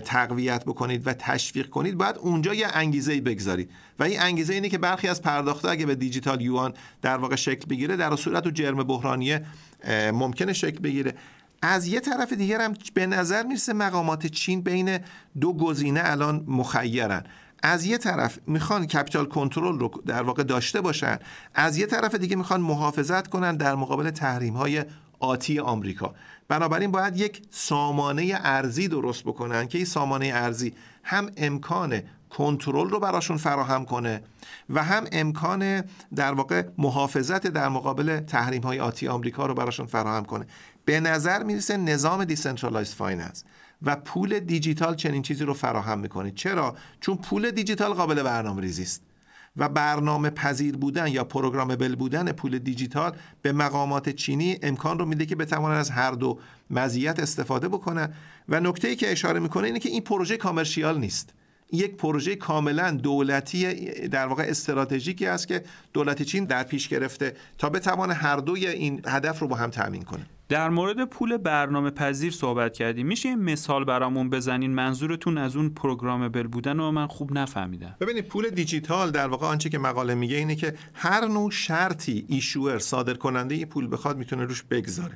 B: تقویت بکنید و تشویق کنید باید اونجا یه انگیزه بگذارید. و این انگیزه اینه که برخی از پرداخته اگه به دیجیتال یوان در واقع شکل بگیره در صورت و جرم بحرانیه ممکنه شکل بگیره. از یه طرف دیگر هم به نظر می‌رسه مقامات چین بین دو گزینه الان مخیرن. از یه طرف می‌خوان کپیتال کنترل رو در واقع داشته باشن از یه طرف دیگه می‌خوان محافظت کنن در مقابل تحریم های آتی آمریکا. بنابراین باید یک سامانه ارزی درست بکنن که این سامانه ارزی هم امکان کنترل رو براشون فراهم کنه و هم امکان در واقع محافظت در مقابل تحریم های آتی آمریکا رو براشون فراهم کنه. به نظر می‌رسه نظام decentralized finance و پول دیجیتال چنین چیزی رو فراهم می‌کنه. چرا؟ چون پول دیجیتال قابل برنامه ریزی است. و برنامه پذیر بودن یا programmable بودن پول دیجیتال به مقامات چینی امکان رو میده که بتوانن از هر دو مزیت استفاده بکنن. و نکته ای که اشاره می‌کنه اینه که این پروژه کامرشیال نیست. یک پروژه کاملا دولتی در واقع استراتژیکی است که دولت چین در پیش گرفته تا بتوانه هر دوی این هدف رو با هم تامین کنه.
A: در مورد پول برنامه پذیر صحبت کردیم. میشه یه مثال برامون بزنین؟ منظورتون از اون پروگرامبل بودن رو من خوب نفهمیدم.
B: ببینید پول دیجیتال در واقع آنچه که مقاله میگه اینه که هر نوع شرطی ایشوور صادر کننده این پول بخواد می‌تونه روش بگذاره.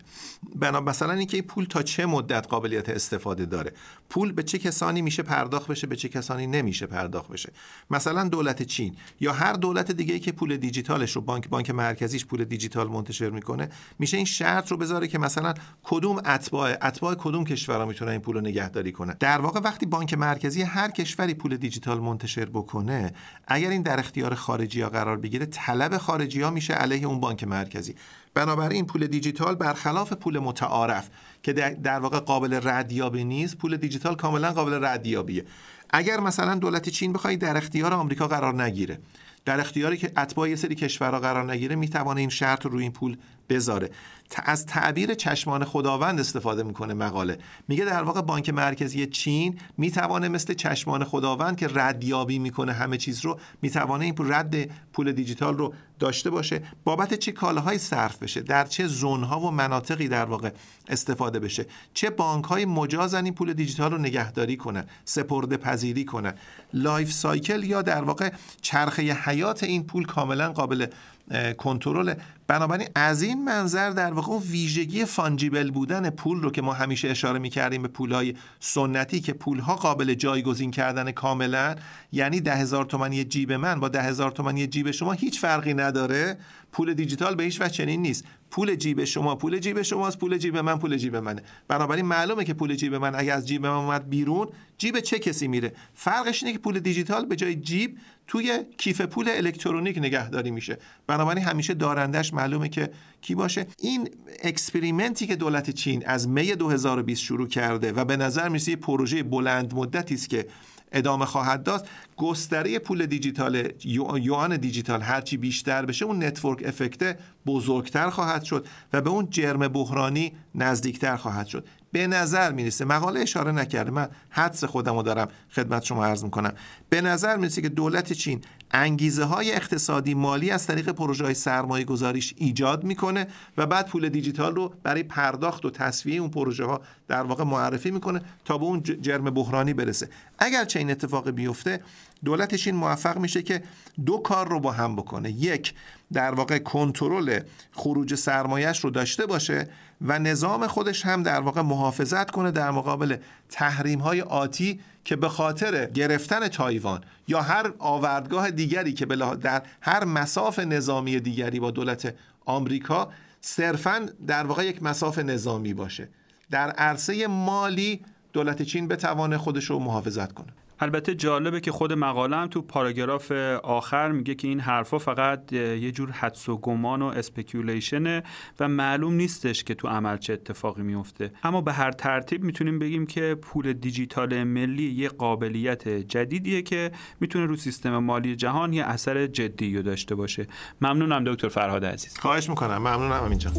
B: بنا مثلا اینکه این پول تا چه مدت قابلیت استفاده داره؟ پول به چه کسانی میشه پرداخت بشه به چه کسانی نمیشه پرداخت بشه؟ مثلا دولت چین یا هر دولت دیگه ای که پول دیجیتالش رو بانک بانک مرکزیش پول دیجیتال منتشر می‌کنه میشه این شرط رو بذاره که مثلا کدوم اتباع اتباع کدوم کشورها می‌تونن این پول رو نگهداری کنن؟ در واقع وقتی بانک مرکزی هر کشوری پول دیجیتال منتشر بکنه اگر این در اختیار خارجی ها قرار بگیره طلب خارجی ها میشه علیه اون بانک مرکزی. بنابراین پول دیجیتال برخلاف پول متعارف که در واقع قابل ردیابی نیست پول دیجیتال کاملا قابل ردیابیه. اگر مثلا دولت چین بخواد در اختیار آمریکا قرار نگیره در اختیاری که اتباع یه سری کشورها قرار نگیره می‌توانه این شرط رو روی این پول بذاره. از تعبیر چشمان خداوند استفاده می‌کنه مقاله. میگه در واقع بانک مرکزی چین می‌توانه مثل چشمان خداوند که ردیابی می‌کنه همه چیز رو می‌توانه این رد پول دیجیتال رو داشته باشه. بابت چه کالاهایی صرف بشه در چه zone ها و مناطقی در واقع استفاده بشه. چه بانک هایی مجازن این پول دیجیتال رو نگهداری کنن سپرده پذیری کنن. life cycle یا در واقع چرخه حیات این پول کاملا قابل کنترل بنابراین از این منظر در واقع ویژگی fungible بودن پول رو که ما همیشه اشاره می‌کردیم به پولهای سنتی که پولها قابل جایگزین کردن کاملا یعنی ده هزار تومنی جیب من با ده هزار تومنی جیب شما هیچ فرقی نداره. پول دیجیتال به هیچ وجه چنین نیست. پول جیب شما پول جیب شماست پول جیب من پول جیب منه. بنابراین معلومه که پول جیب من اگه از جیب من اومد بیرون جیب چه کسی میره؟ فرقش اینه که پول دیجیتال به جای جیب توی کیف پول الکترونیک نگهداری میشه. بنابراین همیشه دارنده‌ش معلومه که کی باشه. این experiment ی که دولت چین از می 2020 شروع کرده و به نظر میرسه پروژه بلند مدتی است که ادامه خواهد داد گستره پول دیجیتال یوان دیجیتال هرچی بیشتر بشه اون network effect بزرگتر خواهد شد و به اون جرم بحرانی نزدیکتر خواهد شد. به نظر می‌رسه مقاله اشاره نکرده من حدس خودم رو دارم خدمت شما عرض می‌کنم. به نظر می‌رسه که دولت چین انگیزه های اقتصادی مالی از طریق پروژه های سرمایه گذاریش ایجاد می‌کنه و بعد پول دیجیتال رو برای پرداخت و تسویه اون پروژه ها در واقع معرفی می‌کنه تا به اون جرم بحرانی برسه. اگر چه این اتفاق بیفته دولت چین موفق میشه که دو کار رو با هم بکنه. یک در واقع کنترل خروج سرمایش رو داشته باشه و نظام خودش هم در واقع محافظت کنه در مقابل تحریم های آتی که به خاطر گرفتن تایوان یا هر آوردگاه دیگری که در هر مساف نظامی دیگری با دولت آمریکا صرفا در واقع یک مساف نظامی باشه. در عرصه مالی دولت چین بتوانه خودش رو محافظت کنه.
A: البته جالبه که خود مقاله هم تو پاراگراف آخر میگه که این حرفا فقط یه جور حدس و گمان و اسپیکولیشنه و معلوم نیستش که تو عمل چه اتفاقی میفته. اما به هر ترتیب می‌تونیم بگیم که پول دیجیتال ملی یه قابلیت جدیدیه که می‌تونه رو سیستم مالی جهان یه اثر جدی داشته باشه. ممنونم دکتر فرهاد عزیز.
B: خواهش می‌کنم. ممنونم اینجا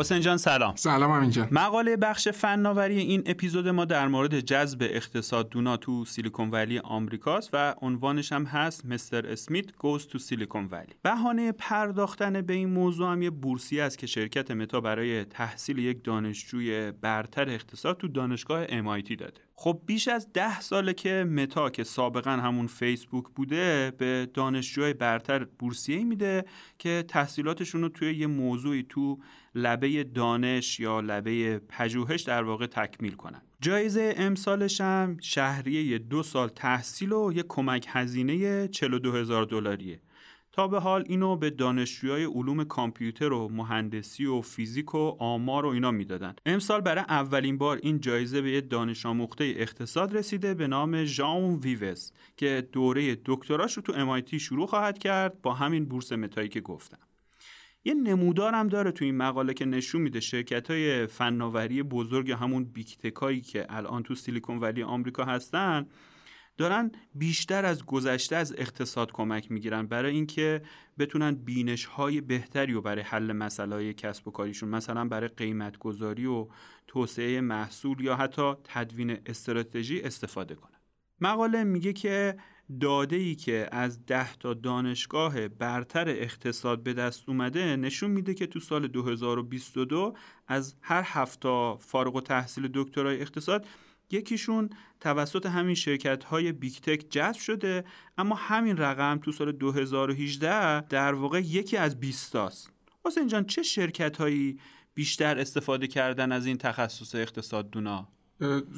A: حسین جان سلام.
C: سلام همینجا
A: مقاله بخش فناوری این اپیزود ما در مورد جذب اقتصاددونا تو سیلیکون ولی آمریکاست و عنوانش هم هست مستر اسمیت گوز تو سیلیکون ولی. بهانه پرداختن به این موضوع هم یه بورسی است که شرکت متا برای تحصیل یک دانشجوی برتر اقتصاد تو دانشگاه MIT داده. خب بیش از ده ساله که متا که سابقا همون فیسبوک بوده به دانشجوهای برتر بورسیه میده که تحصیلاتشون رو توی یه موضوعی تو لبه دانش یا لبه پژوهش در واقع تکمیل کنن. جایزه امسالش هم شهریه دو سال تحصیل و یه کمک هزینه 42 هزار دلاریه. تا به حال اینو به دانشجوهای علوم کامپیوتر و مهندسی و فیزیک و آمار و اینا می‌دادن. امسال برای اولین بار این جایزه به یه دانش آموخته اقتصاد رسیده به نام ژان ویوس که دوره دکتراش رو تو MIT شروع خواهد کرد با همین بورس متایی که گفتم. یه نمودارم داره تو این مقاله که نشون میده شرکت های فناوری بزرگ همون بیکتکایی که الان تو سیلیکون ولی آمریکا هستن دارن بیشتر از گذشته از اقتصاد کمک می‌گیرن برای اینکه بتونن بینش های بهتری و برای حل مسئله های کسب و کاریشون مثلا برای قیمت گذاری و توسعه محصول یا حتی تدوین استراتژی استفاده کنن. مقاله میگه که داده ای که از ده تا دانشگاه برتر اقتصاد به دست اومده نشون میده که تو سال 2022 از هر هفتا فارغ و تحصیل دکترای اقتصاد یکیشون توسط همین شرکت های بیگ تک جذب شده اما همین رقم تو سال 2018 در واقع یکی از 20 است. حسین جان چه شرکت هایی بیشتر استفاده کردن از این تخصص اقتصاد دونا؟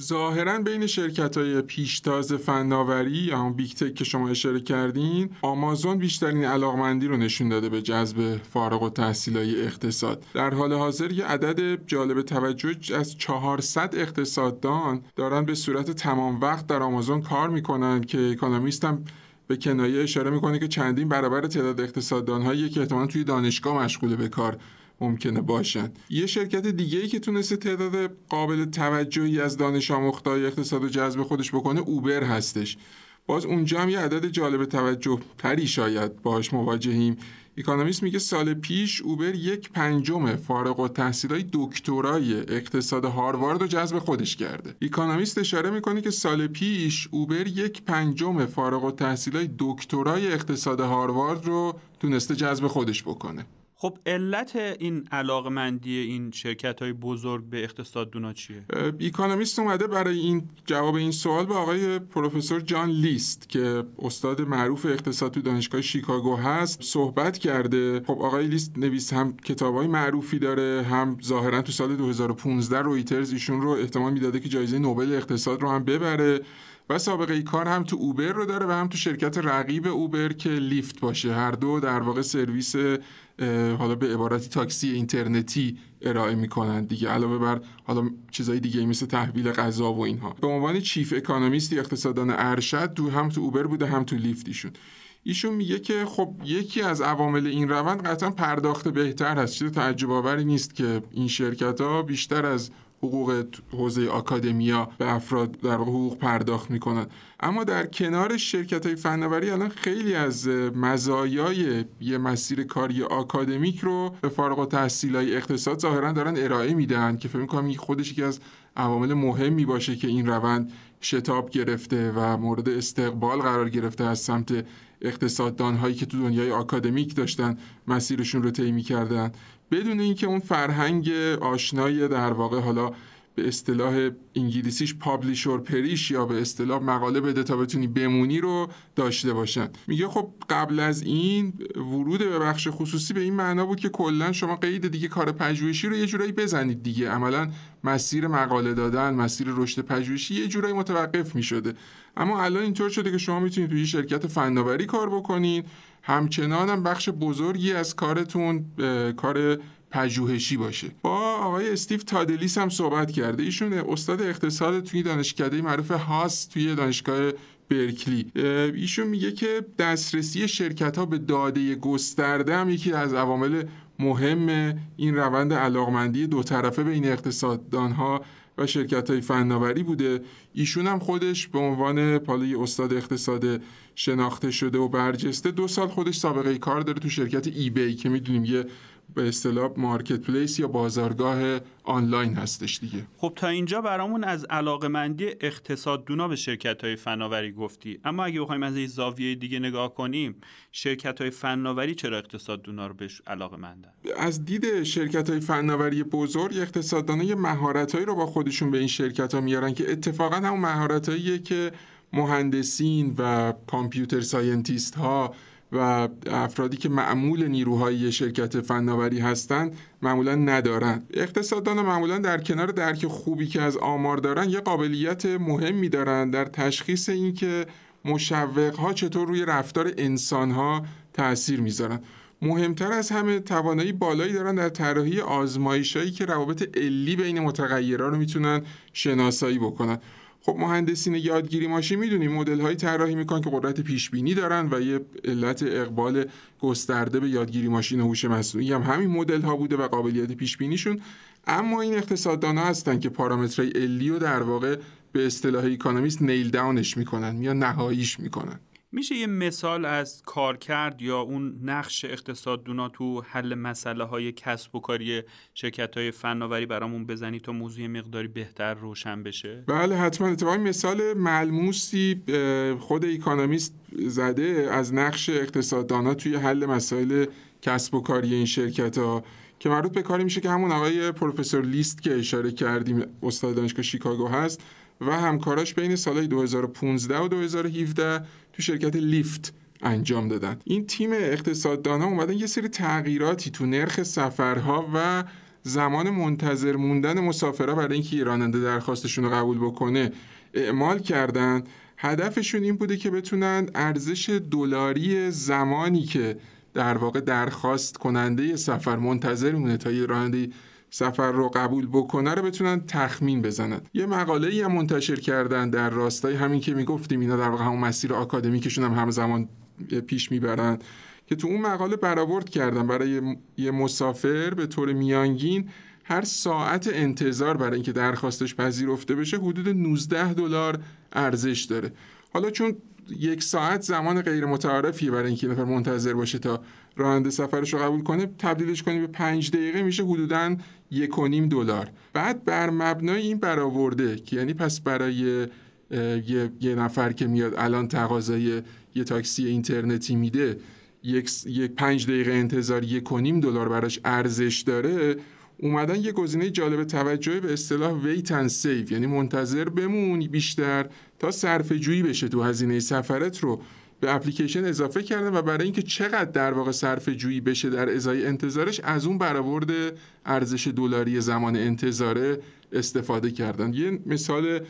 C: ظاهرا بین شرکت های پیشتاز فناوری یا همون big tech که شما اشاره کردین آمازون بیشترین علاقمندی رو نشون داده به جذب فارغ التحصیل های اقتصاد. در حال حاضر یه عدد جالب توجه از 400 اقتصاددان دارن به صورت تمام وقت در آمازون کار می‌کنن که اکونومیست هم به کنایه اشاره می‌کنه که چندین برابر تعداد اقتصاددان هایی که احتمالا توی دانشگاه مشغول به کار ممکنه باشن یه شرکت دیگه ای که تونسته تعداد قابل توجهی از دانش آموخته‌های اقتصاد رو جذب خودش بکنه اوبر هستش باز اونجا هم یه عدد جالب توجه تری شاید باهاش مواجهیم اکانومیست میگه سال پیش اوبر یک پنجم فارغ التحصیلای دکترای اقتصاد هاروارد رو جذب خودش کرده. اکانومیست اشاره می‌کنه که سال پیش اوبر یک پنجم فارغ التحصیلای دکترای اقتصاد هاروارد رو تونسته جذب خودش بکنه.
A: خب علت این علاقمندی این شرکت های بزرگ به اقتصاد دونا چیه؟
C: اکانومیست اومده برای این جواب این سوال به آقای پروفسور جان لیست که استاد معروف اقتصاد تو دانشگاه شیکاگو هست صحبت کرده خب آقای لیست نویس هم کتاب های معروفی داره هم ظاهرا تو سال 2015 رویترز ایشون رو احتمال می‌داده که جایزه نوبل اقتصاد رو هم ببره و سابقه کار هم تو اوبر رو داره و هم تو شرکت رقیب اوبر که لیفت باشه. هر دو در واقع سرویس حالا به عبارتی تاکسی اینترنتی ارائه می‌کنند دیگه. علاوه بر حالا چیزای دیگه مثل تحویل غذا و اینها. به عنوان چیف اکانومیستی اقتصاددان ارشد تو هم تو اوبر بوده هم تو لیفت ایشون. ایشون میگه که خب یکی از عوامل این روند قطعا پرداخت بهتر هست. چیز تعجب آوری نیست که این شرکت ها بیشتر از حقوق حوزه آکادمیا به افراد در حقوق پرداخت می‌کنن. اما در کنار شرکت های فناوری الان خیلی از مزایای یه مسیر کاری آکادمیک رو به فارغ و تحصیل های اقتصاد ظاهرا دارن ارائه میدن که فکر می‌کنم خودش یکی از عوامل مهمی باشه که این روند شتاب گرفته و مورد استقبال قرار گرفته از سمت اقتصاددان هایی که تو دنیای آکادمیک داشتن مسیرشون رو طی می‌کردن. بدون اینکه اون فرهنگ آشنایی در واقع حالا به اصطلاح انگلیسیش پابلیشور پریش یا به اصطلاح مقاله بده تا بتونی بمونی رو داشته باشن. میگه خب قبل از این ورود به بخش خصوصی به این معنا بود که کلا شما قید دیگه کار پژوهشی رو یه جورایی بزنید دیگه. عملا مسیر مقاله دادن مسیر رشد پژوهشی یه جورایی متوقف می‌شده. اما الان اینطور شده که شما می‌تونید توی شرکت فناوری کار بکنید همچنان هم بخش بزرگی از کارتون کار پژوهشی باشه. با آقای استیو تادلیس هم صحبت کرده. ایشون استاد اقتصاد توی دانشکده معروف هاس توی دانشگاه برکلی. ایشون میگه که دسترسی شرکت ها به داده گسترده هم یکی از عوامل مهم این روند علاقمندی دو طرفه بین اقتصاددان ها و شرکت های فناوری بوده. ایشون هم خودش به عنوان پالی استاد اقتصاد شناخته شده و برجسته دو سال خودش سابقه کار داره تو شرکت ای بی که می‌دونیم یه به اصطلاح مارکت پلیس یا بازارگاه آنلاین هستش دیگه
A: خب تا اینجا برامون از علاقمندی دونا به شرکت های فناوری گفتی اما اگه بخوایم از این زاویه دیگه نگاه کنیم شرکت های فناوری چرا دونا رو بهش علاقه مندن؟
C: از دید شرکت های فناوری بزرگ اقتصاددانا یه مهارت رو با خودشون به این شرکت ها میارن که اتفاقا همون مهارت که مهندسین و computer scientist ها و افرادی که معمول نیروهای شرکت فناوری هستند معمولا ندارن. اقتصاددان معمولا در کنار درک خوبی که از آمار دارن یه قابلیت مهمی دارن در تشخیص اینکه مشوق ها چطور روی رفتار انسان ها تاثیر می‌ذارن. مهمتر از همه توانایی بالایی دارن در طراحی آزمایشایی که روابط علی بین متغیرها رو می‌تونن شناسایی بکنن. خب مهندسین یادگیری ماشین می‌دونیم مدل های طراحی می‌کنن که قدرت پیش بینی دارن و یه علت اقبال گسترده به یادگیری ماشین هوش مصنوعی هم همین مدل ها بوده و قابلیت پیش بینیشون اما این اقتصاددانا هستن که پارامترهای علی و در واقع به اصطلاح اکونومیست نیل داونش می‌کنن یا نهاییش می‌کنن.
A: میشه یه مثال از کارکرد یا اون نقش اقتصاددونا تو حل مسئله های کسب و کاری شرکت های فناوری برامون بزنی تا موضوع مقداری بهتر روشن بشه؟
C: بله حتما. اتفاقی مثال ملموسی خود اکانومیست زده از نقش اقتصاددانا توی حل مسائل کسب و کاری این شرکت ها که مربوط به کاری میشه که همون آقای پروفسور لیست که اشاره کردیم استاد دانشگاه شیکاگو هست و همکاراش بین سالهای 2015 و 2017 تو شرکت لیفت انجام دادن. این تیم اقتصاددان ها اومدن یه سری تغییراتی تو نرخ سفرها و زمان منتظر موندن مسافرها برای اینکه راننده درخواستشون رو قبول بکنه اعمال کردن. هدفشون این بوده که بتونن ارزش دلاری زمانی که در واقع درخواست کننده سفر منتظر مونه تا یه راننده سفر رو قبول بکنه رو بتونن تخمین بزنن. یه مقاله ای هم منتشر کردن در راستای همین که می‌گفتیم اینا در واقع همون مسیر آکادمیکشون هم همزمان پیش می‌برن که تو اون مقاله برآورد کردن. برای یه مسافر به طور میانگین هر ساعت انتظار برای اینکه درخواستش پذیرفته بشه حدود 19 دلار ارزش داره. حالا چون یک ساعت زمان غیر متعارفیه برای اینکه نفر منتظر باشه تا راننده سفرش رو قبول کنه تبدیلش کنیم به پنج دقیقه میشه حدودا یک و نیم دلار. بعد بر مبنای این برآورده که یعنی پس برای یه،, یه نفر که میاد الان تقاضای یه تاکسی اینترنتی میده یک, یک پنج دقیقه انتظار یک و نیم دلار براش ارزش داره اومدن یه گزینه جالب توجه به اصطلاح wait and save یعنی منتظر بمونی بیشتر تا صرفه جویی بشه تو هزینه سفرت رو. به اپلیکیشن اضافه کردن و برای اینکه چقدر در واقع صرف جویی بشه در ازای انتظارش از اون برآورد ارزش دلاری زمان انتظاره استفاده کردن. یه مثال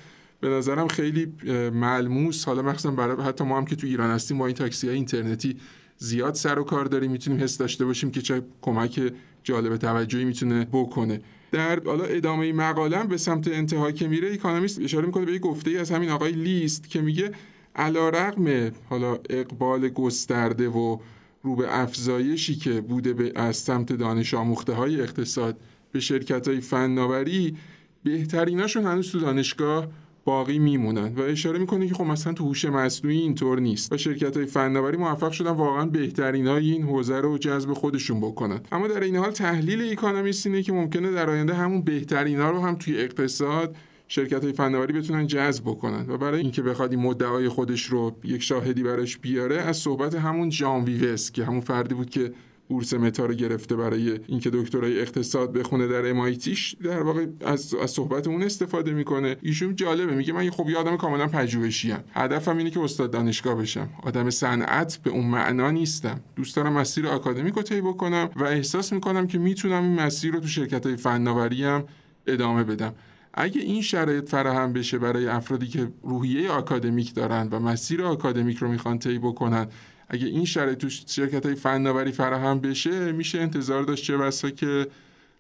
C: به نظرم خیلی ملموس. حالا مخصوصا برای حتی ما هم که تو ایران هستیم با این تاکسی های اینترنتی زیاد سر و کار داریم. می‌تونیم حس داشته باشیم که چه کمک جالب توجهی می‌تونه بکنه. در حالا ادامه مقالم به سمت انتها که میره اکونومیست اشاره می‌کنه به یه گفته ای از همین آقای لیست که میگه علا رقم حالا اقبال گسترده و رو به افزایشی که بوده به از سمت دانش آموخته های اقتصاد به شرکت های فناوری بهتریناشون هنوز تو دانشگاه باقی میمونن و اشاره می‌کنه که خب مثلا تو هوش مصنوعی اینطور نیست و شرکت های فناوری موفق شدن واقعا بهترین های این حوزه رو جذب خودشون بکنن. اما در این حال تحلیل اکونومیست اینه که ممکنه در آینده همون بهترین ها رو هم توی اقتصاد شرکت های فناوری بتونن جذب بکنن و برای اینکه بخواد این مدعای خودش رو یک شاهدی براش بیاره از صحبت همون جان ویوس که همون فردی بود که بورس متا رو گرفته برای اینکه دکترای اقتصاد بخونه در امایتیش در واقع از, از صحبت اون استفاده می‌کنه. ایشون جالبه میگه من خب یه آدم کاملا پژوهشی هدفم اینه که استاد دانشگاه بشم. آدم صنعت به اون معنا نیستم. دوست دارم مسیر آکادمیک رو طی بکنم و احساس می‌کنم که می‌تونم این مسیر رو تو شرکت های فناوری هم ادامه بدم. اگه این شرایط فراهم بشه برای افرادی که روحیه آکادمیک دارن و مسیر آکادمیک رو می‌خوان طی بکنن اگه این شرایط تو شرکت های فناوری فراهم بشه میشه انتظار داشت چه بسا که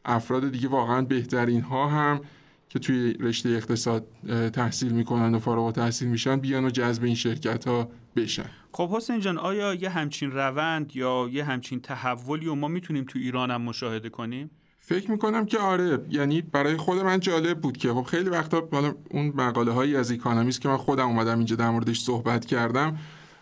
C: افراد دیگه واقعا بهترین ها هم که توی رشته اقتصاد تحصیل می‌کنن و فارغ تحصیل میشن بیان و جذب این شرکت ها بشن
A: خب حسین جان آیا یه همچین روند یا یه همچین تحولی و ما می‌تونیم تو ایران هم مشاهده کنیم؟
C: فکر می‌کنم که آره یعنی برای خود من جالب بود که خب خیلی وقتا اون مقاله هایی از اکانومیست که من خودم اومدم اینجا در موردش صحبت کردم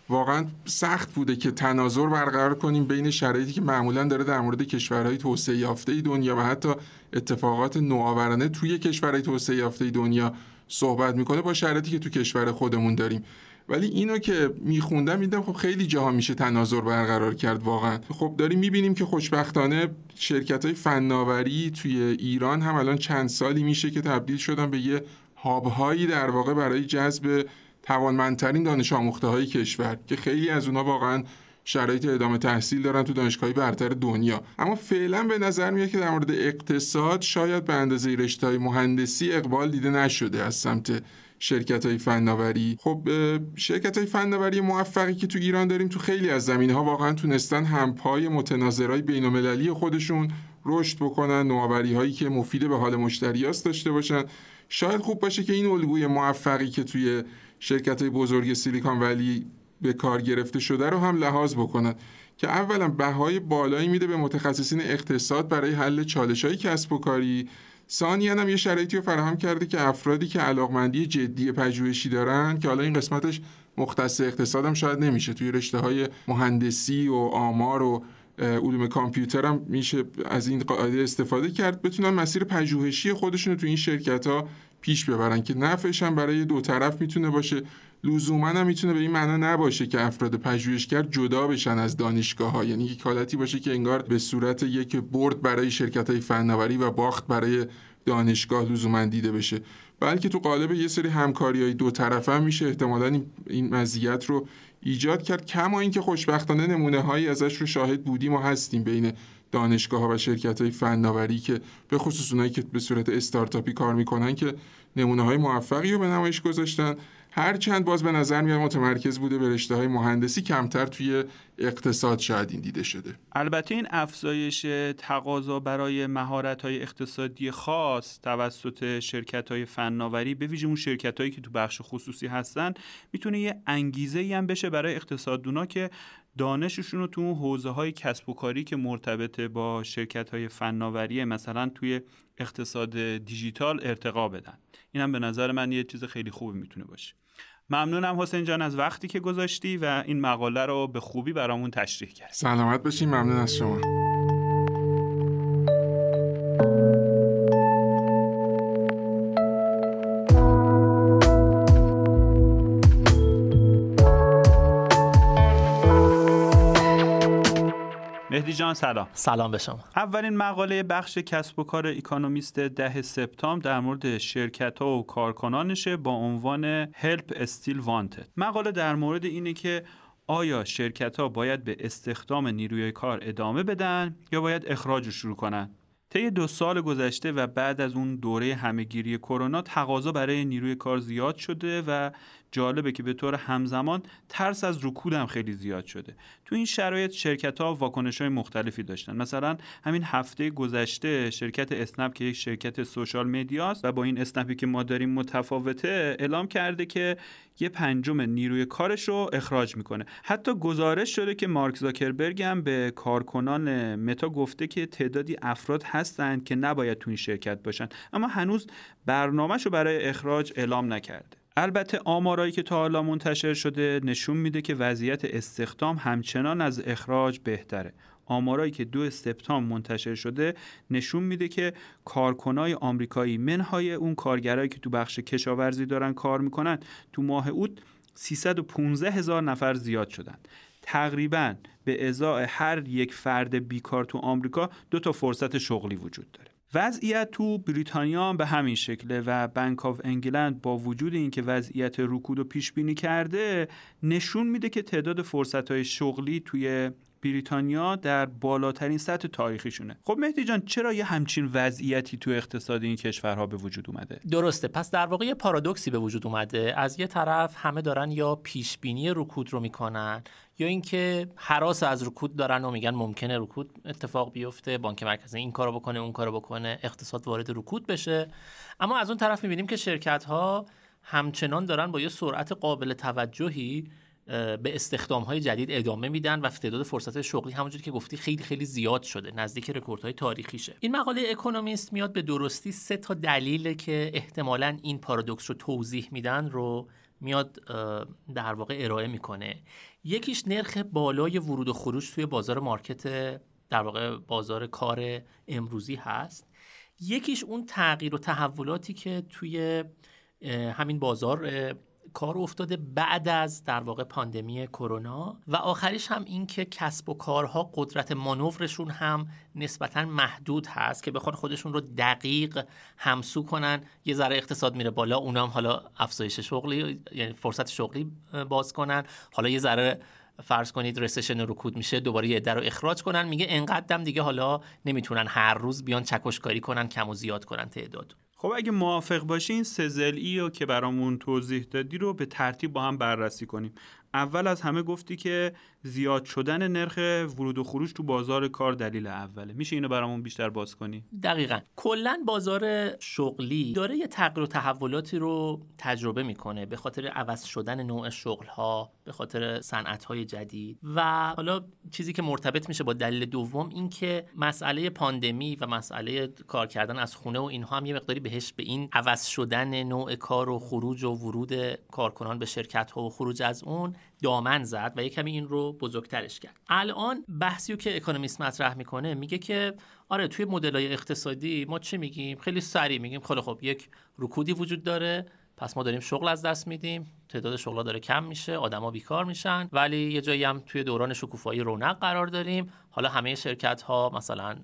C: واقعا سخت بوده که تناظر برقرار کنیم بین شرایطی که معمولا داره در مورد کشورهای توسعه یافته دنیا و حتی اتفاقات نوآورانه توی کشورهای توسعه یافته دنیا صحبت می‌کنه با شرایطی که تو کشور خودمون داریم. ولی اینو که میخوندم میدم خب خیلی جاها میشه تناظر برقرار کرد واقعا. خب داریم می‌بینیم که خوشبختانه شرکت های فناوری توی ایران هم الان چند سالی میشه که تبدیل شدن به یه هابهایی در واقع برای جذب توانمندترین دانش آموخته های کشور که خیلی از اونا واقعا شرایط ادامه تحصیل دارن تو دانشگاهی برتر دنیا. اما فعلا به نظر میاد که در مورد اقتصاد شاید به اندازه رشته های مهندسی اقبال دیده نشده از سمت شرکت های فناوری. خب شرکت های فناوری موفقی که تو ایران داریم تو خیلی از زمینه ها واقعا تونستن همپای متناظرهای بین المللی خودشون رشد بکنن نوآوری هایی که مفید به حال مشتریاست داشته باشن. شاید خوب باشه که این الگوی موفقی که توی شرکت های بزرگ سیلیکان ولی به کار گرفته شده رو هم لحاظ بکنن که اولا بهای بالایی میده به متخصصین اقتصاد برای حل چالش های کسب و کاری. ثانیا هم یه شرایطی رو فراهم کرده که افرادی که علاقمندی جدی پژوهشی دارن که حالا این قسمتش مختص اقتصاد هم شاید نمیشه. توی رشته های مهندسی و آمار و علوم کامپیوتر هم میشه از این قاعده استفاده کرد. بتونن مسیر پژوهشی خودشون رو تو این شرکت ها پیش ببرن که نفعش هم برای دو طرف می‌تونه باشه. لزوما هم می‌تونه به این معنا نباشه که افراد پژوهشگر جدا بشن از دانشگاه ها یعنی یک حالتی باشه که انگار به صورت یک برد برای شرکت های فناوری و باخت برای دانشگاه لزوما دیده بشه. بلکه تو قالب یه سری همکاری های دو طرفه هم میشه احتمالا این مزیت رو ایجاد کرد. کما اینکه خوشبختانه نمونه هایی ازش رو شاهد بودیم و هستیم بین دانشگاه ها و شرکت های فناوری که به خصوص اونایی که به صورت استارتاپی کار می‌کنن که نمونه های موفقی رو به نمایش گذاشتن. هرچند باز به نظر میاد متمرکز بوده به رشته های مهندسی کمتر توی اقتصاد شاید این دیده شده.
A: البته این افزایش تقاضا برای مهارت های اقتصادی خاص توسط شرکت های فناوری به ویژه اون شرکت هایی که تو بخش خصوصی هستن می‌تونه یه انگیزه ای هم بشه برای اقتصاددونا که دانششون رو تو اون حوزه های کسب و کاری که مرتبط با شرکت های فناوری مثلا توی اقتصاد دیجیتال ارتقا بدن. اینم به نظر من یه چیز خیلی خوبی می‌تونه باشه. ممنونم حسین جان از وقتی که گذاشتی و این مقاله رو به خوبی برامون تشریح کردی.
C: سلامت باشین ممنون از شما.
A: مهدی جان سلام.
D: سلام به شما.
A: اولین مقاله بخش کسب و کار اکانومیست ده سپتامبر در مورد شرکت ها و کارکنانشه با عنوان هلپ استیل وانتد مقاله در مورد اینه که آیا شرکت ها باید به استخدام نیروی کار ادامه بدن یا باید اخراج شروع کنن؟ طی دو سال گذشته و بعد از اون دوره همهگیری کرونا تقاضا برای نیروی کار زیاد شده و جالبه که به طور همزمان ترس از رکود هم خیلی زیاد شده. تو این شرایط شرکت ها واکنش های مختلفی داشتن. مثلا همین هفته گذشته شرکت اسنپ که یک شرکت سوشال مدیاست و با این اسنپی که ما داریم متفاوته اعلام کرده که یه پنجم نیروی کارش رو اخراج می‌کنه. حتی گزارش شده که مارک زاکربرگ هم به کارکنان متا گفته که تعدادی افراد هستند که نباید تو این شرکت باشن. اما هنوز برنامهش رو برای اخراج اعلام نکرده. البته آمارایی که تا حالا منتشر شده نشون میده که وضعیت استخدام همچنان از اخراج بهتره. آمارایی که دو سپتامبر منتشر شده نشون میده که کارکنای آمریکایی منهای اون کارگرایی که تو بخش کشاورزی دارن کار می‌کنن تو ماه اوت 315 هزار نفر زیاد شدن. تقریبا به ازای هر یک فرد بیکار تو آمریکا دو تا فرصت شغلی وجود داره. وضعیت تو بریتانیا به همین شکله و بانک آف انگلند با وجود اینکه وضعیت رکود رو پیش بینی کرده نشون میده که تعداد فرصت های شغلی توی بریتانیا در بالاترین سطح تاریخیشونه. خب مهدی جان چرا یه همچین وضعیتی تو اقتصاد این کشورها به وجود اومده؟
D: درسته. پس در واقع یه پارادوکسی به وجود اومده. از یه طرف همه دارن یا پیش بینی رکود رو می‌کنن یا اینکه حراس از رکود دارن و میگن ممکنه رکود اتفاق بیفته بانک مرکزی این کارو بکنه اون کارو بکنه اقتصاد وارد رکود بشه. اما از اون طرف می‌بینیم که شرکت ها همچنان دارن با یه سرعت قابل توجهی به استخدام های جدید ادامه میدن و تعداد فرصت شغلی همونجوری که گفتی خیلی خیلی زیاد شده نزدیک رکوردهای تاریخیشه. این مقاله اکونومیست میاد به درستی سه تا دلیل که احتمالا این پارادوکس رو توضیح میدن رو میاد در واقع ارائه می‌کنه. یکیش نرخ بالای ورود و خروج توی بازار market در واقع بازار کار امروزی هست. یکیش اون تغییر و تحولاتی که توی همین بازار کار افتاده بعد از در واقع پاندمی کرونا و آخریش هم این که کسب و کارها قدرت مانورشون هم نسبتا محدود هست که بخوان خودشون رو دقیق همسو کنن. یه ذره اقتصاد میره بالا اونا هم حالا افزایش شغلی یعنی فرصت شغلی باز کنن. حالا یه ذره فرض کنید رسشن رکود میشه دوباره یه در رو اخراج کنن. میگه انقدرم دیگه حالا نمی‌تونن هر روز بیان چکشکاری کنن کم و زیاد کنن تعداد.
A: خب اگه موافق باشین سزلی رو که برامون توضیح دادی رو به ترتیب با هم بررسی کنیم. اول از همه گفتی که زیاد شدن نرخ ورود و خروج تو بازار کار دلیل اوله. میشه اینو برامون بیشتر باز کنی؟
D: دقیقا. کلا بازار شغلی داره یه تغییر و تحولاتی رو تجربه می‌کنه به خاطر عوض شدن نوع شغل ها به خاطر صنعت های جدید و حالا چیزی که مرتبط میشه با دلیل دوم این که مسئله پاندمی و مسئله کار کردن از خونه و اینها هم یه مقداری بهش به این عوض شدن نوع کار و خروج و ورود کارکنان به شرکت ها و خروج از اون دامن زد و یه کمی این رو بزرگترش کرد. الان بحثی که اکونومیست مطرح می‌کنه میگه که آره توی مدل های اقتصادی ما چه میگیم؟ خیلی سریع میگیم. خیلی خب یک رکودی وجود داره. پس ما داریم شغل از دست میدیم. تعداد شغلا داره کم میشه. آدما بیکار میشن. ولی یه جایی هم توی دوران شکوفایی رونق قرار داریم. حالا همه شرکت ها مثلا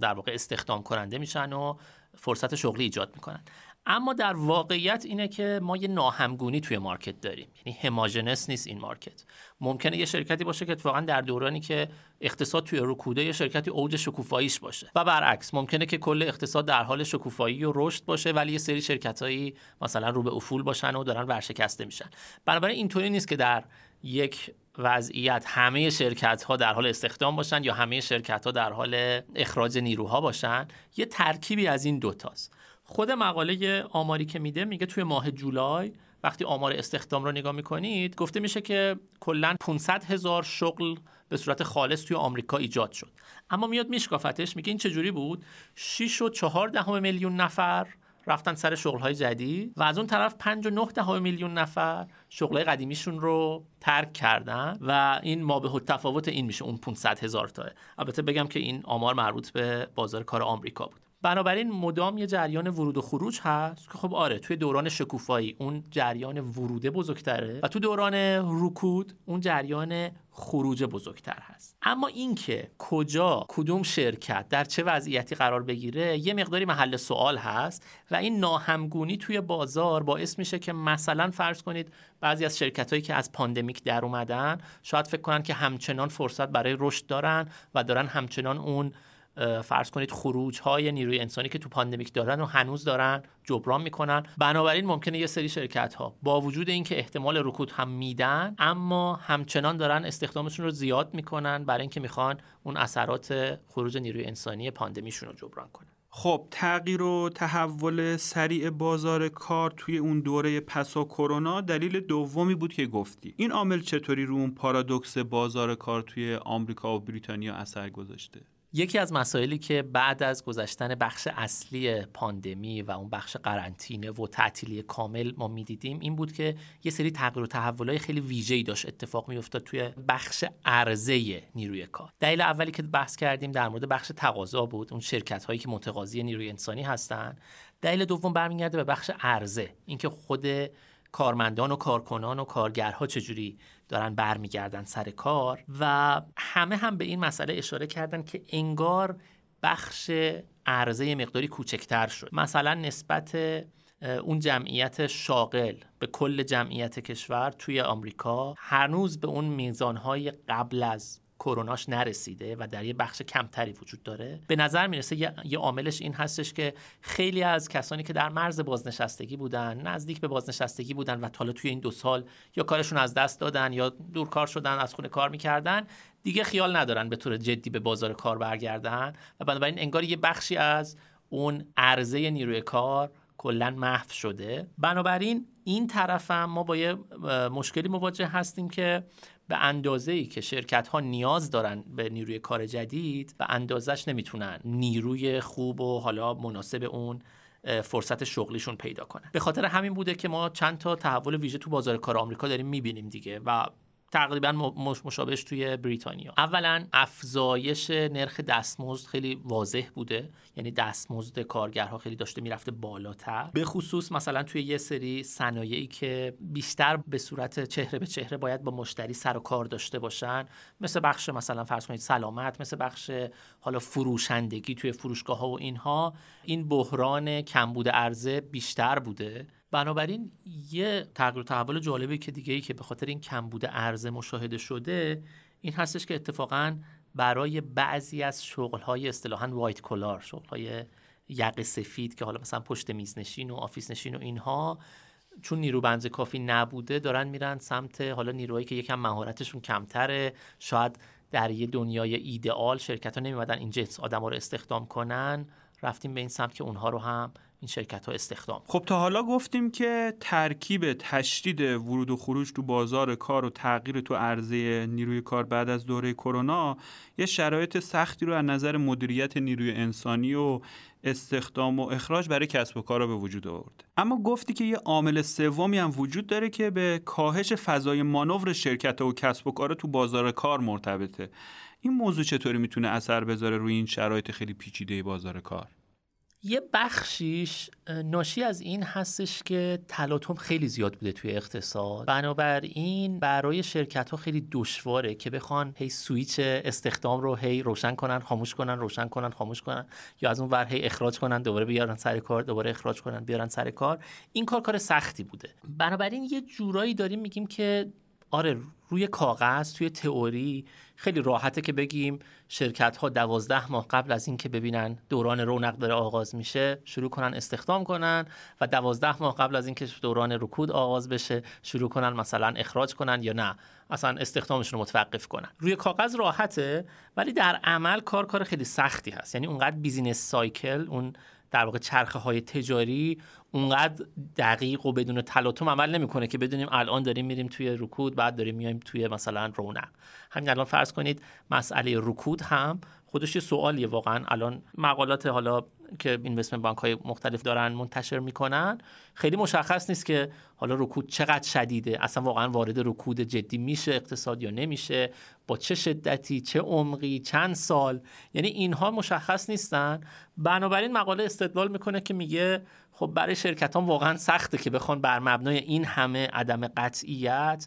D: در واقع استخدام کننده میشن و فرصت شغلی ایجاد می‌کنن. اما در واقعیت اینه که ما یه ناهمگونی توی مارکت داریم. یعنی هماژنس نیست این مارکت. ممکنه یه شرکتی باشه که واقعا در دورانی که اقتصاد توی رکوده یه شرکتی اوج شکوفاییش باشه. و برعکس ممکنه که کل اقتصاد در حال شکوفایی و رشد باشه ولی یه سری شرکتایی مثلا رو به افول باشن و دارن ورشکسته میشن. بنابراین اینطوری نیست که در یک وضعیت همه شرکت ها در حال استخدام باشن یا همه شرکت ها در حال اخراج نیروها باشن. یه ترکیبی از این دوتاست خود مقاله آماری که میده میگه توی ماه جولای وقتی آمار استخدام رو نگاه می‌کنید گفته میشه که کلا 500 هزار شغل به صورت خالص توی آمریکا ایجاد شد. اما میاد میشکافتش میگه این چجوری بود؟ 6 و 4 دهم میلیون نفر رفتن سر شغلهای جدید و از اون طرف 5 و 9 دهم میلیون نفر شغلهای قدیمیشون رو ترک کردن و این ما به تفاوت این میشه اون 500 هزار تاه. البته بگم که این آمار مربوط به بازار کار آمریکا بود. بنابراین مدام یه جریان ورود و خروج هست که خب آره توی دوران شکوفایی اون جریان وروده بزرگتره و تو دوران رکود اون جریان خروج بزرگتر هست. اما اینکه کجا کدوم شرکت در چه وضعیتی قرار بگیره یه مقداری محل سوال هست و این ناهمگونی توی بازار باعث میشه که مثلا فرض کنید بعضی از شرکت هایی که از پاندمیک در اومدن شاید فکر کنن که همچنان فرصت برای رشد دارن و دارن همچنان اون فرض کنید خروج های نیروی انسانی که تو پاندمیک دارن و هنوز دارن جبران می‌کنن. بنابراین ممکنه یه سری شرکت ها با وجود اینکه احتمال رکود هم میدن اما همچنان دارن استخدامشون رو زیاد می‌کنن برای اینکه می‌خوان اون اثرات خروج نیروی انسانی پاندمیشون رو جبران کنن.
A: خب تغییر و تحول سریع بازار کار توی اون دوره پسا کرونا دلیل دومی بود که گفتی. این عامل چطوری رو اون پارادوکس بازار کار توی آمریکا و بریتانیا اثر گذاشته؟
D: یکی از مسائلی که بعد از گذشتن بخش اصلی پاندمی و اون بخش قرنطینه و تعطیلی کامل ما می‌دیدیم این بود که یه سری تغییر و تحولای خیلی ویژه‌ای داشت اتفاق میافتاد توی بخش عرضه نیروی کار. دلیل اولی که بحث کردیم در مورد بخش تقاضا بود اون شرکت هایی که متقاضی نیروی انسانی هستن. دلیل دوم برمیگرده به بخش عرضه اینکه خود کارمندان و کارکنان و کارگرها چجوری دارن برمیگردن سر کار و همه هم به این مسئله اشاره کردن که انگار بخش عرضه مقداری کوچکتر شد. مثلا نسبت اون جمعیت شاغل به کل جمعیت کشور توی آمریکا هنوز به اون میزانهای قبل از کروناش نرسیده و در یه بخش کمتری وجود داره به نظر می‌رسه یه, عاملش این هستش که خیلی از کسانی که در مرز بازنشستگی بودن نزدیک به بازنشستگی بودن و حالا توی این دو سال یا کارشون از دست دادن یا دورکار شدن از خونه کار می‌کردن دیگه خیال ندارن به طور جدی به بازار کار برگردن و بنابراین انگار یه بخشی از اون عرضه نیروی کار کلا محو شده. بنابراین این طرف هم ما با یه مشکلی مواجه هستیم که به اندازه ای که شرکت ها نیاز دارن به نیروی کار جدید به اندازش نمی‌تونن نیروی خوب و حالا مناسب اون فرصت شغلیشون پیدا کنن. به خاطر همین بوده که ما چند تا تحول ویژه تو بازار کار آمریکا داریم می‌بینیم دیگه و تقریبا مشابهش توی بریتانیا. اولا افزایش نرخ دستمزد خیلی واضح بوده. یعنی دستمزد کارگرها خیلی داشته می‌رفته بالاتر. به خصوص مثلا توی یه سری صنایعی که بیشتر به صورت چهره به چهره باید با مشتری سر و کار داشته باشن مثل بخش مثلا فرض کنید سلامت مثل بخش حالا فروشندگی توی فروشگاه ها و اینها این بحران کمبود عرضه بیشتر بوده. بنابراین یه تغییر و تحول جالبی که دیگه ای که به خاطر این کمبود عرضه مشاهده شده این هستش که اتفاقا برای بعضی از شغل‌های اصطلاحاً white collar شغل‌های یقه سفید که حالا مثلا پشت میز نشین و office نشین و اینها چون نیرو بنز کافی نبوده دارن میرن سمت حالا نیروهایی که یکم مهارتشون کمتره. شاید در یه دنیای ایدئال شرکت ها نمیمدن این جنس آدم رو استخدام کنن. رفتیم به این سمت که اونها رو هم این شرکت ها استخدام
A: خب تا حالا گفتیم که ترکیب تشدید ورود و خروج تو بازار کار و تغییر تو عرضه نیروی کار بعد از دوره کرونا یه شرایط سختی رو از نظر مدیریت نیروی انسانی و استخدام و اخراج برای کسب و کار به وجود آورد. اما گفتی که یه عامل سومی هم وجود داره که به کاهش فضای مانور شرکت و کسب و کار تو بازار کار مرتبطه. این موضوع چطوری می‌تونه اثر بذاره روی این شرایط خیلی پیچیده بازار کار؟
D: یه بخشیش ناشی از این هستش که تلاطم خیلی زیاد بوده توی اقتصاد. بنابراین برای شرکت ها خیلی دشواره که بخوان هی سویچ استخدام رو هی روشن کنن خاموش کنن روشن کنن خاموش کنن یا از اون ور هی اخراج کنن دوباره بیارن سر کار دوباره اخراج کنن بیارن سر کار. این کار کار سختی بوده. بنابراین یه جورایی داریم میگیم که آره روی کاغذ توی تئوری خیلی راحته که بگیم شرکت ها دوازده ماه قبل از اینکه ببینن دوران رونق داره آغاز میشه شروع کنن استخدام کنن و دوازده ماه قبل از اینکه دوران رکود آغاز بشه شروع کنن مثلا اخراج کنن یا نه. اصلا استخدامشون رو متوقف کنن. روی کاغذ راحته ولی در عمل کار کار خیلی سختی هست. یعنی اونقدر بیزینس سایکل اون در واقع چرخه های تجاری اونقدر دقیق و بدون تلاطم عمل نمی‌کنه که بدونیم الان داریم میریم توی رکود بعد داریم میایم توی مثلا رونق. همین الان فرض کنید مسئله رکود هم خودش یه سوالیه واقعا. الان مقالات حالا که اینوستمنت بانک های مختلف دارن منتشر می‌کنن خیلی مشخص نیست که حالا رکود چقدر شدیده. اصلا واقعا وارد رکود جدی میشه اقتصاد یا نمیشه؟ با چه شدتی؟ چه عمقی؟ چند سال؟ یعنی اینها مشخص نیستن. بنابراین مقاله استدلال می‌کنه که میگه خب برای شرکت واقعا سخته که بخوان بر مبنای این همه عدم قطعیت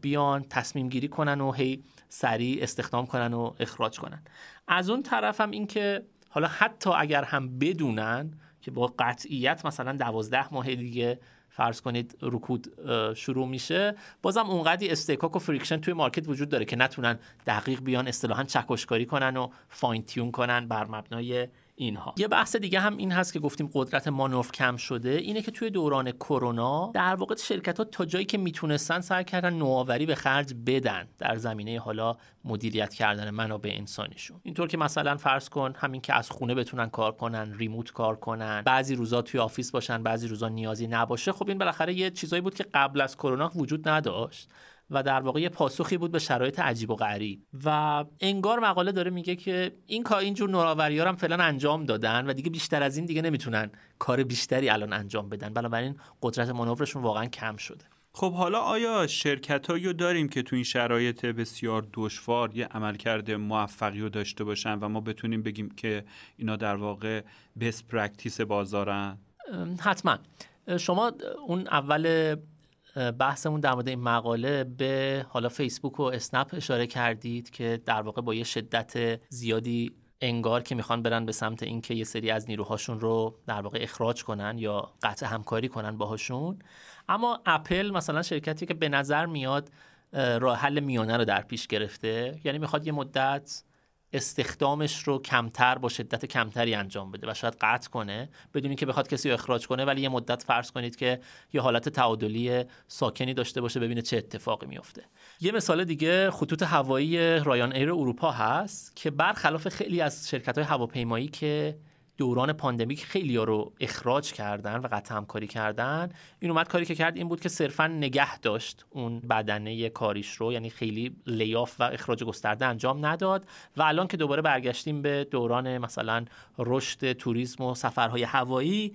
D: بیان تصمیم گیری کنن و هی سریع استخدام کنن و اخراج کنن. از اون طرف هم این که حالا حتی اگر هم بدونن که با قطعیت مثلا دوازده ماه دیگه فرض کنید رکود شروع میشه بازم اونقدی اصطکاک و friction توی market وجود داره که نتونن دقیق بیان اصطلاحا چکشکاری کنن و fine tune کنن بر مبنای اینها. یه بحث دیگه هم این هست که گفتیم قدرت مانور کم شده. اینه که توی دوران کرونا در واقع شرکت ها تا جایی که می‌تونستن سعی کردن نوآوری به خرج بدن در زمینه حالا مدیریت کردن منابع انسانیشون. اینطور که مثلا فرض کن همین که از خونه بتونن کار کنن remote کار کنن بعضی روزا توی office باشن بعضی روزا نیازی نباشه. خب این بالاخره یه چیزایی بود که قبل از کرونا وجود نداشت. و در واقع یه پاسخی بود به شرایط عجیب و غریب. و انگار مقاله داره میگه که این کار اینجور نوآوری‌ها هم فعلا انجام دادن و دیگه بیشتر از این دیگه نمی‌تونن کار بیشتری الان انجام بدن. بنابراین قدرت مانورشون واقعا کم شده.
A: خب حالا آیا شرکت رو داریم که تو این شرایط بسیار دشوار یه عملکرد موفقی رو داشته باشن و ما بتونیم بگیم که اینا در واقع best practice بازارن؟
D: حتما. شما اون اول بحثمون در مورد این مقاله به حالا فیسبوک و اسنپ اشاره کردید که در واقع با یه شدت زیادی انگار که می‌خوان برن به سمت اینکه یه سری از نیروهاشون رو در واقع اخراج کنن یا قطع همکاری کنن باهاشون. اما اپل مثلا شرکتی که به نظر میاد راه حل میانه رو در پیش گرفته. یعنی می‌خواد یه مدت استخدامش رو کمتر با شدت کمتری انجام بده و شاید قطع کنه بدون که بخواد کسی رو اخراج کنه ولی یه مدت فرض کنید که یه حالت تعادلی ساکنی داشته باشه ببینه چه اتفاقی میفته یه مثال دیگه خطوط هوایی رایان ایر اروپا هست که برخلاف خیلی از شرکت های هواپیمایی که دوران pandemic خیلی ها رو اخراج کردن و قطع همکاری کردن. این اومد کاری که کرد این بود که صرفا نگه داشت اون بدنه کاریش رو یعنی خیلی layoff و اخراج گسترده انجام نداد. و الان که دوباره برگشتیم به دوران مثلا رشد توریسم و سفرهای هوایی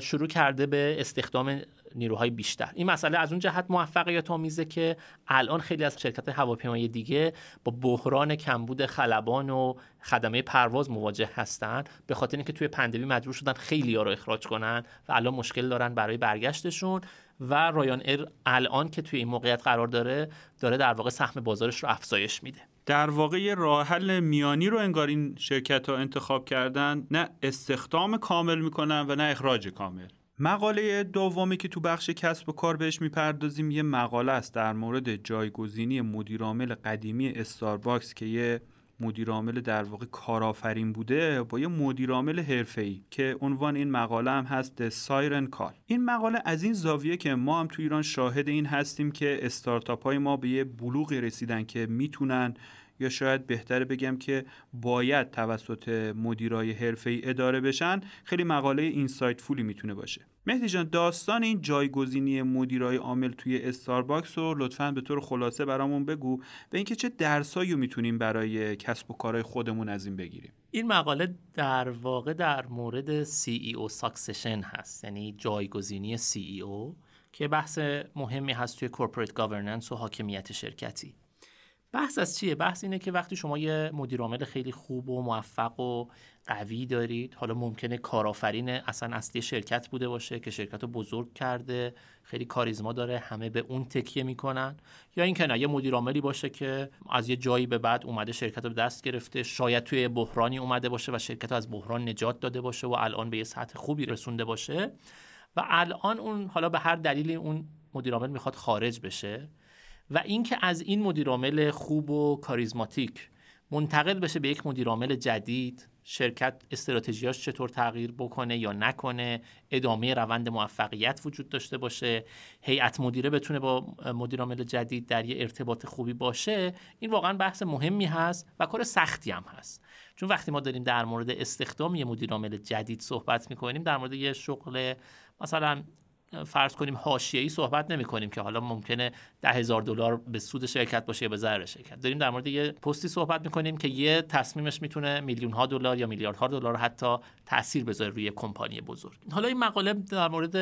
D: شروع کرده به استخدام نیروهای بیشتر. این مسئله از اون جهت موفقیت آمیزه که الان خیلی از شرکت هواپیمایی دیگه با بحران کمبود خلبان و خدمه پرواز مواجه هستن. به خاطر اینکه توی پندمی مجبور شدن خیلی ها رو اخراج کنن و الان مشکل دارن برای برگشتشون. و رایان ایر الان که توی این موقعیت قرار داره داره در واقع سهم بازارش رو افزایش میده.
A: در واقع راه حل میانی رو انگار این شرکت ها انتخاب کردن. نه استخدام کامل می‌کنن و نه اخراج کامل. مقاله دومی که تو بخش کسب و کار بهش می‌پردازیم یه مقاله است در مورد جایگزینی مدیرعامل قدیمی استارباکس که یه مدیرعامل در واقع کارآفرین بوده با یه مدیرعامل حرفه‌ای که عنوان این مقاله هم هست سایرن کال این مقاله از این زاویه که ما هم تو ایران شاهد این هستیم که استارتاپ های ما به یه بلوغی رسیدن که می‌تونن یا شاید بهتره بگم که باید توسط مدیرای حرفه‌ای اداره بشن خیلی مقاله insightful ی می‌تونه باشه. مهدی جان داستان این جایگزینی مدیرای عامل توی استارباکس رو لطفا به طور خلاصه برامون بگو به اینکه چه درسایی می‌تونیم برای کسب و کارهای خودمون از این بگیریم.
D: این مقاله در واقع در مورد CEO succession هست یعنی جایگزینی CEO که بحث مهمی هست توی corporate governance و حاکمیت شرکتی. بحث از چیه؟ بحث اینه که وقتی شما یه مدیر عامل خیلی خوب و موفق و قوی دارید حالا ممکنه کارآفرین اصلا اصلی شرکت بوده باشه که شرکت رو بزرگ کرده خیلی کاریزما داره همه به اون تکیه می‌کنن یا اینکه نه یه مدیر عاملی باشه که از یه جایی به بعد اومده شرکت رو به دست گرفته شاید توی بحرانی اومده باشه و شرکت رو از بحران نجات داده باشه و الان به یه سطح خوبی رسونده باشه. و الان اون حالا به هر دلیلی اون مدیر عامل می‌خواد خارج بشه. و اینکه از این مدیرعامل خوب و کاریزماتیک منتقل بشه به یک مدیرعامل جدید شرکت استراتژیاش چطور تغییر بکنه یا نکنه ادامه روند موفقیت وجود داشته باشه هیئت مدیره بتونه با مدیرعامل جدید در یه ارتباط خوبی باشه این واقعا بحث مهمی هست و کار سختی هم هست. چون وقتی ما داریم در مورد استخدام یه مدیرعامل جدید صحبت می‌کنیم در مورد یه شغل مثلا فرض کنیم حاشیه‌ای صحبت نمی کنیم که حالا ممکنه ده هزار دلار به سود شرکت باشه یا به ضرر شرکت. داریم در مورد یه پستی صحبت می‌کنیم که یه تصمیمش می‌تونه میلیون ها دلار یا میلیاردها دلار حتی تاثیر بذاره روی کمپانی بزرگ. حالا این مقاله در مورد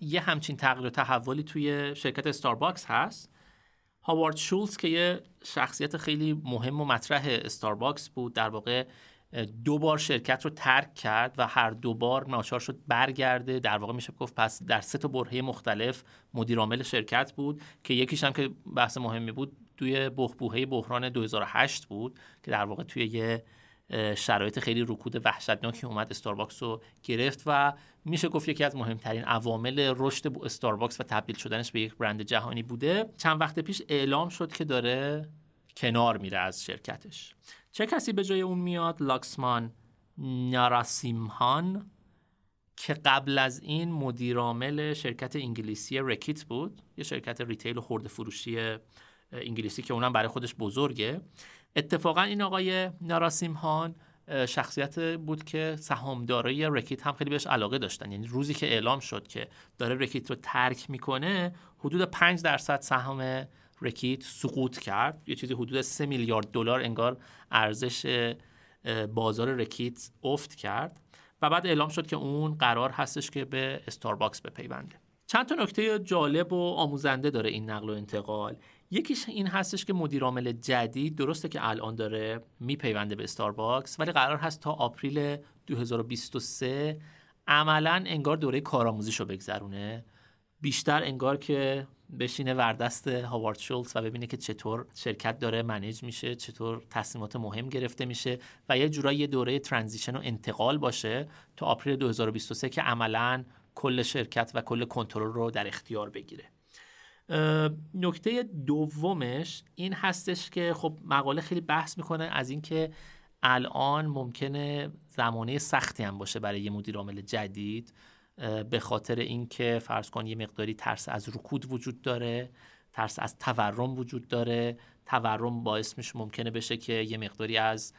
D: یه همچین تغییر و تحولی توی شرکت استارباکس هست. هاوارد شولز که یه شخصیت خیلی مهم و مطرح استارباکس بود در واقع دو بار شرکت رو ترک کرد و هر دو بار ناچار شد برگرده. در واقع میشه گفت پس در سه تا برهه مختلف مدیر عامل شرکت بود که یکیش هم که بحث مهمی بود توی بحبوحه بحران 2008 بود که در واقع توی یه شرایط خیلی رکود وحشتناکی اومد استارباکس رو گرفت و میشه گفت یکی از مهمترین عوامل رشد استارباکس و تبدیل شدنش به یک برند جهانی بوده. چند وقت پیش اعلام شد که داره کنار میره از شرکتش. چه کسی به جای اون میاد؟ لاکسمان ناراسیمهان که قبل از این مدیرعامل شرکت انگلیسی رکیت بود یه شرکت retail و خورده فروشی انگلیسی که اونم برای خودش بزرگه. اتفاقا این آقای ناراسیمهان شخصیت بود که سهامدارای رکیت هم خیلی بهش علاقه داشتن. یعنی روزی که اعلام شد که داره رکیت رو ترک می‌کنه حدود 5 درصد سهام رکیت سقوط کرد. یه چیزی حدود 3 میلیارد دلار انگار ارزش بازار رکیت افت کرد و بعد اعلام شد که اون قرار هستش که به استارباکس بپیونده. چند تا نکته جالب و آموزنده داره این نقل و انتقال. یکیش این هستش که مدیرعامل جدید درسته که الان داره میپیونده به استارباکس ولی قرار هست تا April 2023 عملا انگار دوره کارآموزیشو بگذرونه. بیشتر انگار که بشینه وردست هاوارد شولز و ببینه که چطور شرکت داره منیج میشه چطور تصمیمات مهم گرفته میشه و یه جورایی یه دوره ترانزیشن و انتقال باشه تا آپریل 2023 که عملا کل شرکت و کل کنترل رو در اختیار بگیره. نکته دومش این هستش که خب مقاله خیلی بحث می‌کنه از اینکه الان ممکنه زمانه سختی هم باشه برای یه مدیر عامل جدید. به خاطر اینکه فرض کن یه مقداری ترس از رکود وجود داره ترس از تورم وجود داره. تورم باعث میشه ممکنه بشه که یه مقداری از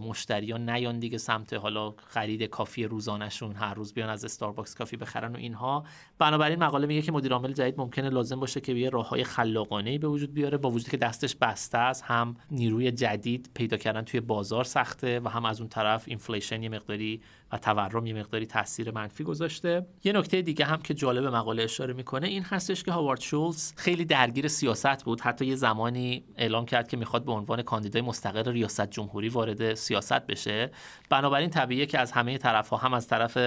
D: مشتریان نیان دیگه سمت حالا خرید coffee روزانه‌شون هر روز بیان از استارباکس coffee بخرن و اینها. بنابراین مقاله میگه که مدیر عامل جدید ممکنه لازم باشه که یه راههای خلاقانه به وجود بیاره با وجودی که دستش بسته است هم نیروی جدید پیدا کردن توی بازار سخته و هم از اون طرف inflation یه مقداری و تورم یه مقداری تاثیر منفی گذاشته. یه نکته دیگه هم که جالب مقاله اشاره می‌کنه این هستش که هاوارد شولز خیلی درگیر سیاست بود. حتی یه زمانی اعلام کرد که می‌خواد به عنوان کاندیدای مستقل ریاست جمهوری وارد سیاست بشه. بنابراین طبیعیه که از همه طرف ها هم از طرف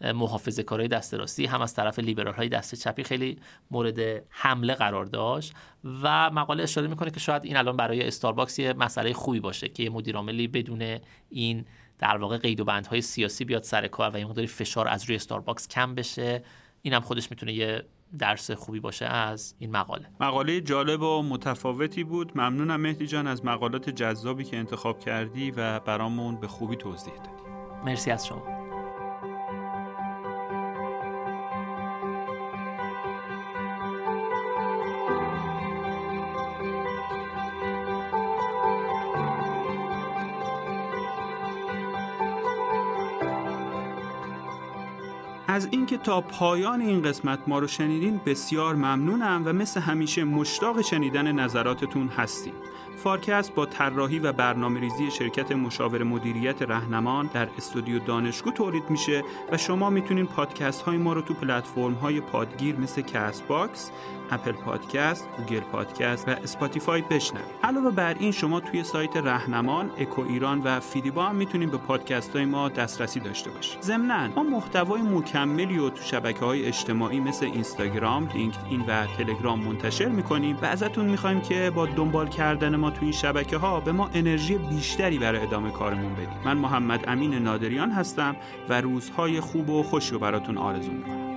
D: محافظه کارهای دست راستی هم از طرف لیبرال های دست چپی خیلی مورد حمله قرار داشت و مقاله اشاره می‌کنه که شاید این الان برای استارباکس یه مسئله خوبی باشه که یه مدیر عاملی بدون این در واقع قید و بندهای سیاسی بیاد سر کار و یه مقداری فشار از روی استارباکس کم بشه. اینم خودش می‌تونه یه درس خوبی باشه از این مقاله.
A: مقاله جالب و متفاوتی بود. ممنونم مهدی جان از مقالات جذابی که انتخاب کردی و برامون به خوبی توضیح دادی.
D: مرسی از شما.
A: از اینکه تا پایان این قسمت ما رو شنیدین بسیار ممنونم و مثل همیشه مشتاق شنیدن نظراتتون هستیم. فارکست با طراحی و برنامه ریزی شرکت مشاور مدیریت رهنمان در استودیو دانشگو تولید میشه و شما می‌تونین پادکست های ما رو تو پلتفرم های پادگیر مثل کست باکس، اپل پادکست، گوگل پادکست و اسپاتیفای بشنوید. علاوه بر این شما توی سایت رهنمان، اکو ایران و فیدیبا هم می‌تونید به پادکست های ما دسترسی داشته باشید. ضمناً ما محتوای مکملی تو شبکه های اجتماعی مثل اینستاگرام، لینکدین و تلگرام منتشر می‌کنیم و ازتون می‌خوایم که با دنبال کردن ما تو این شبکه ها به ما انرژی بیشتری برای ادامه کارمون بدید. من محمد امین نادریان هستم و روزهای خوب و خوشی رو براتون آرزو می‌کنم.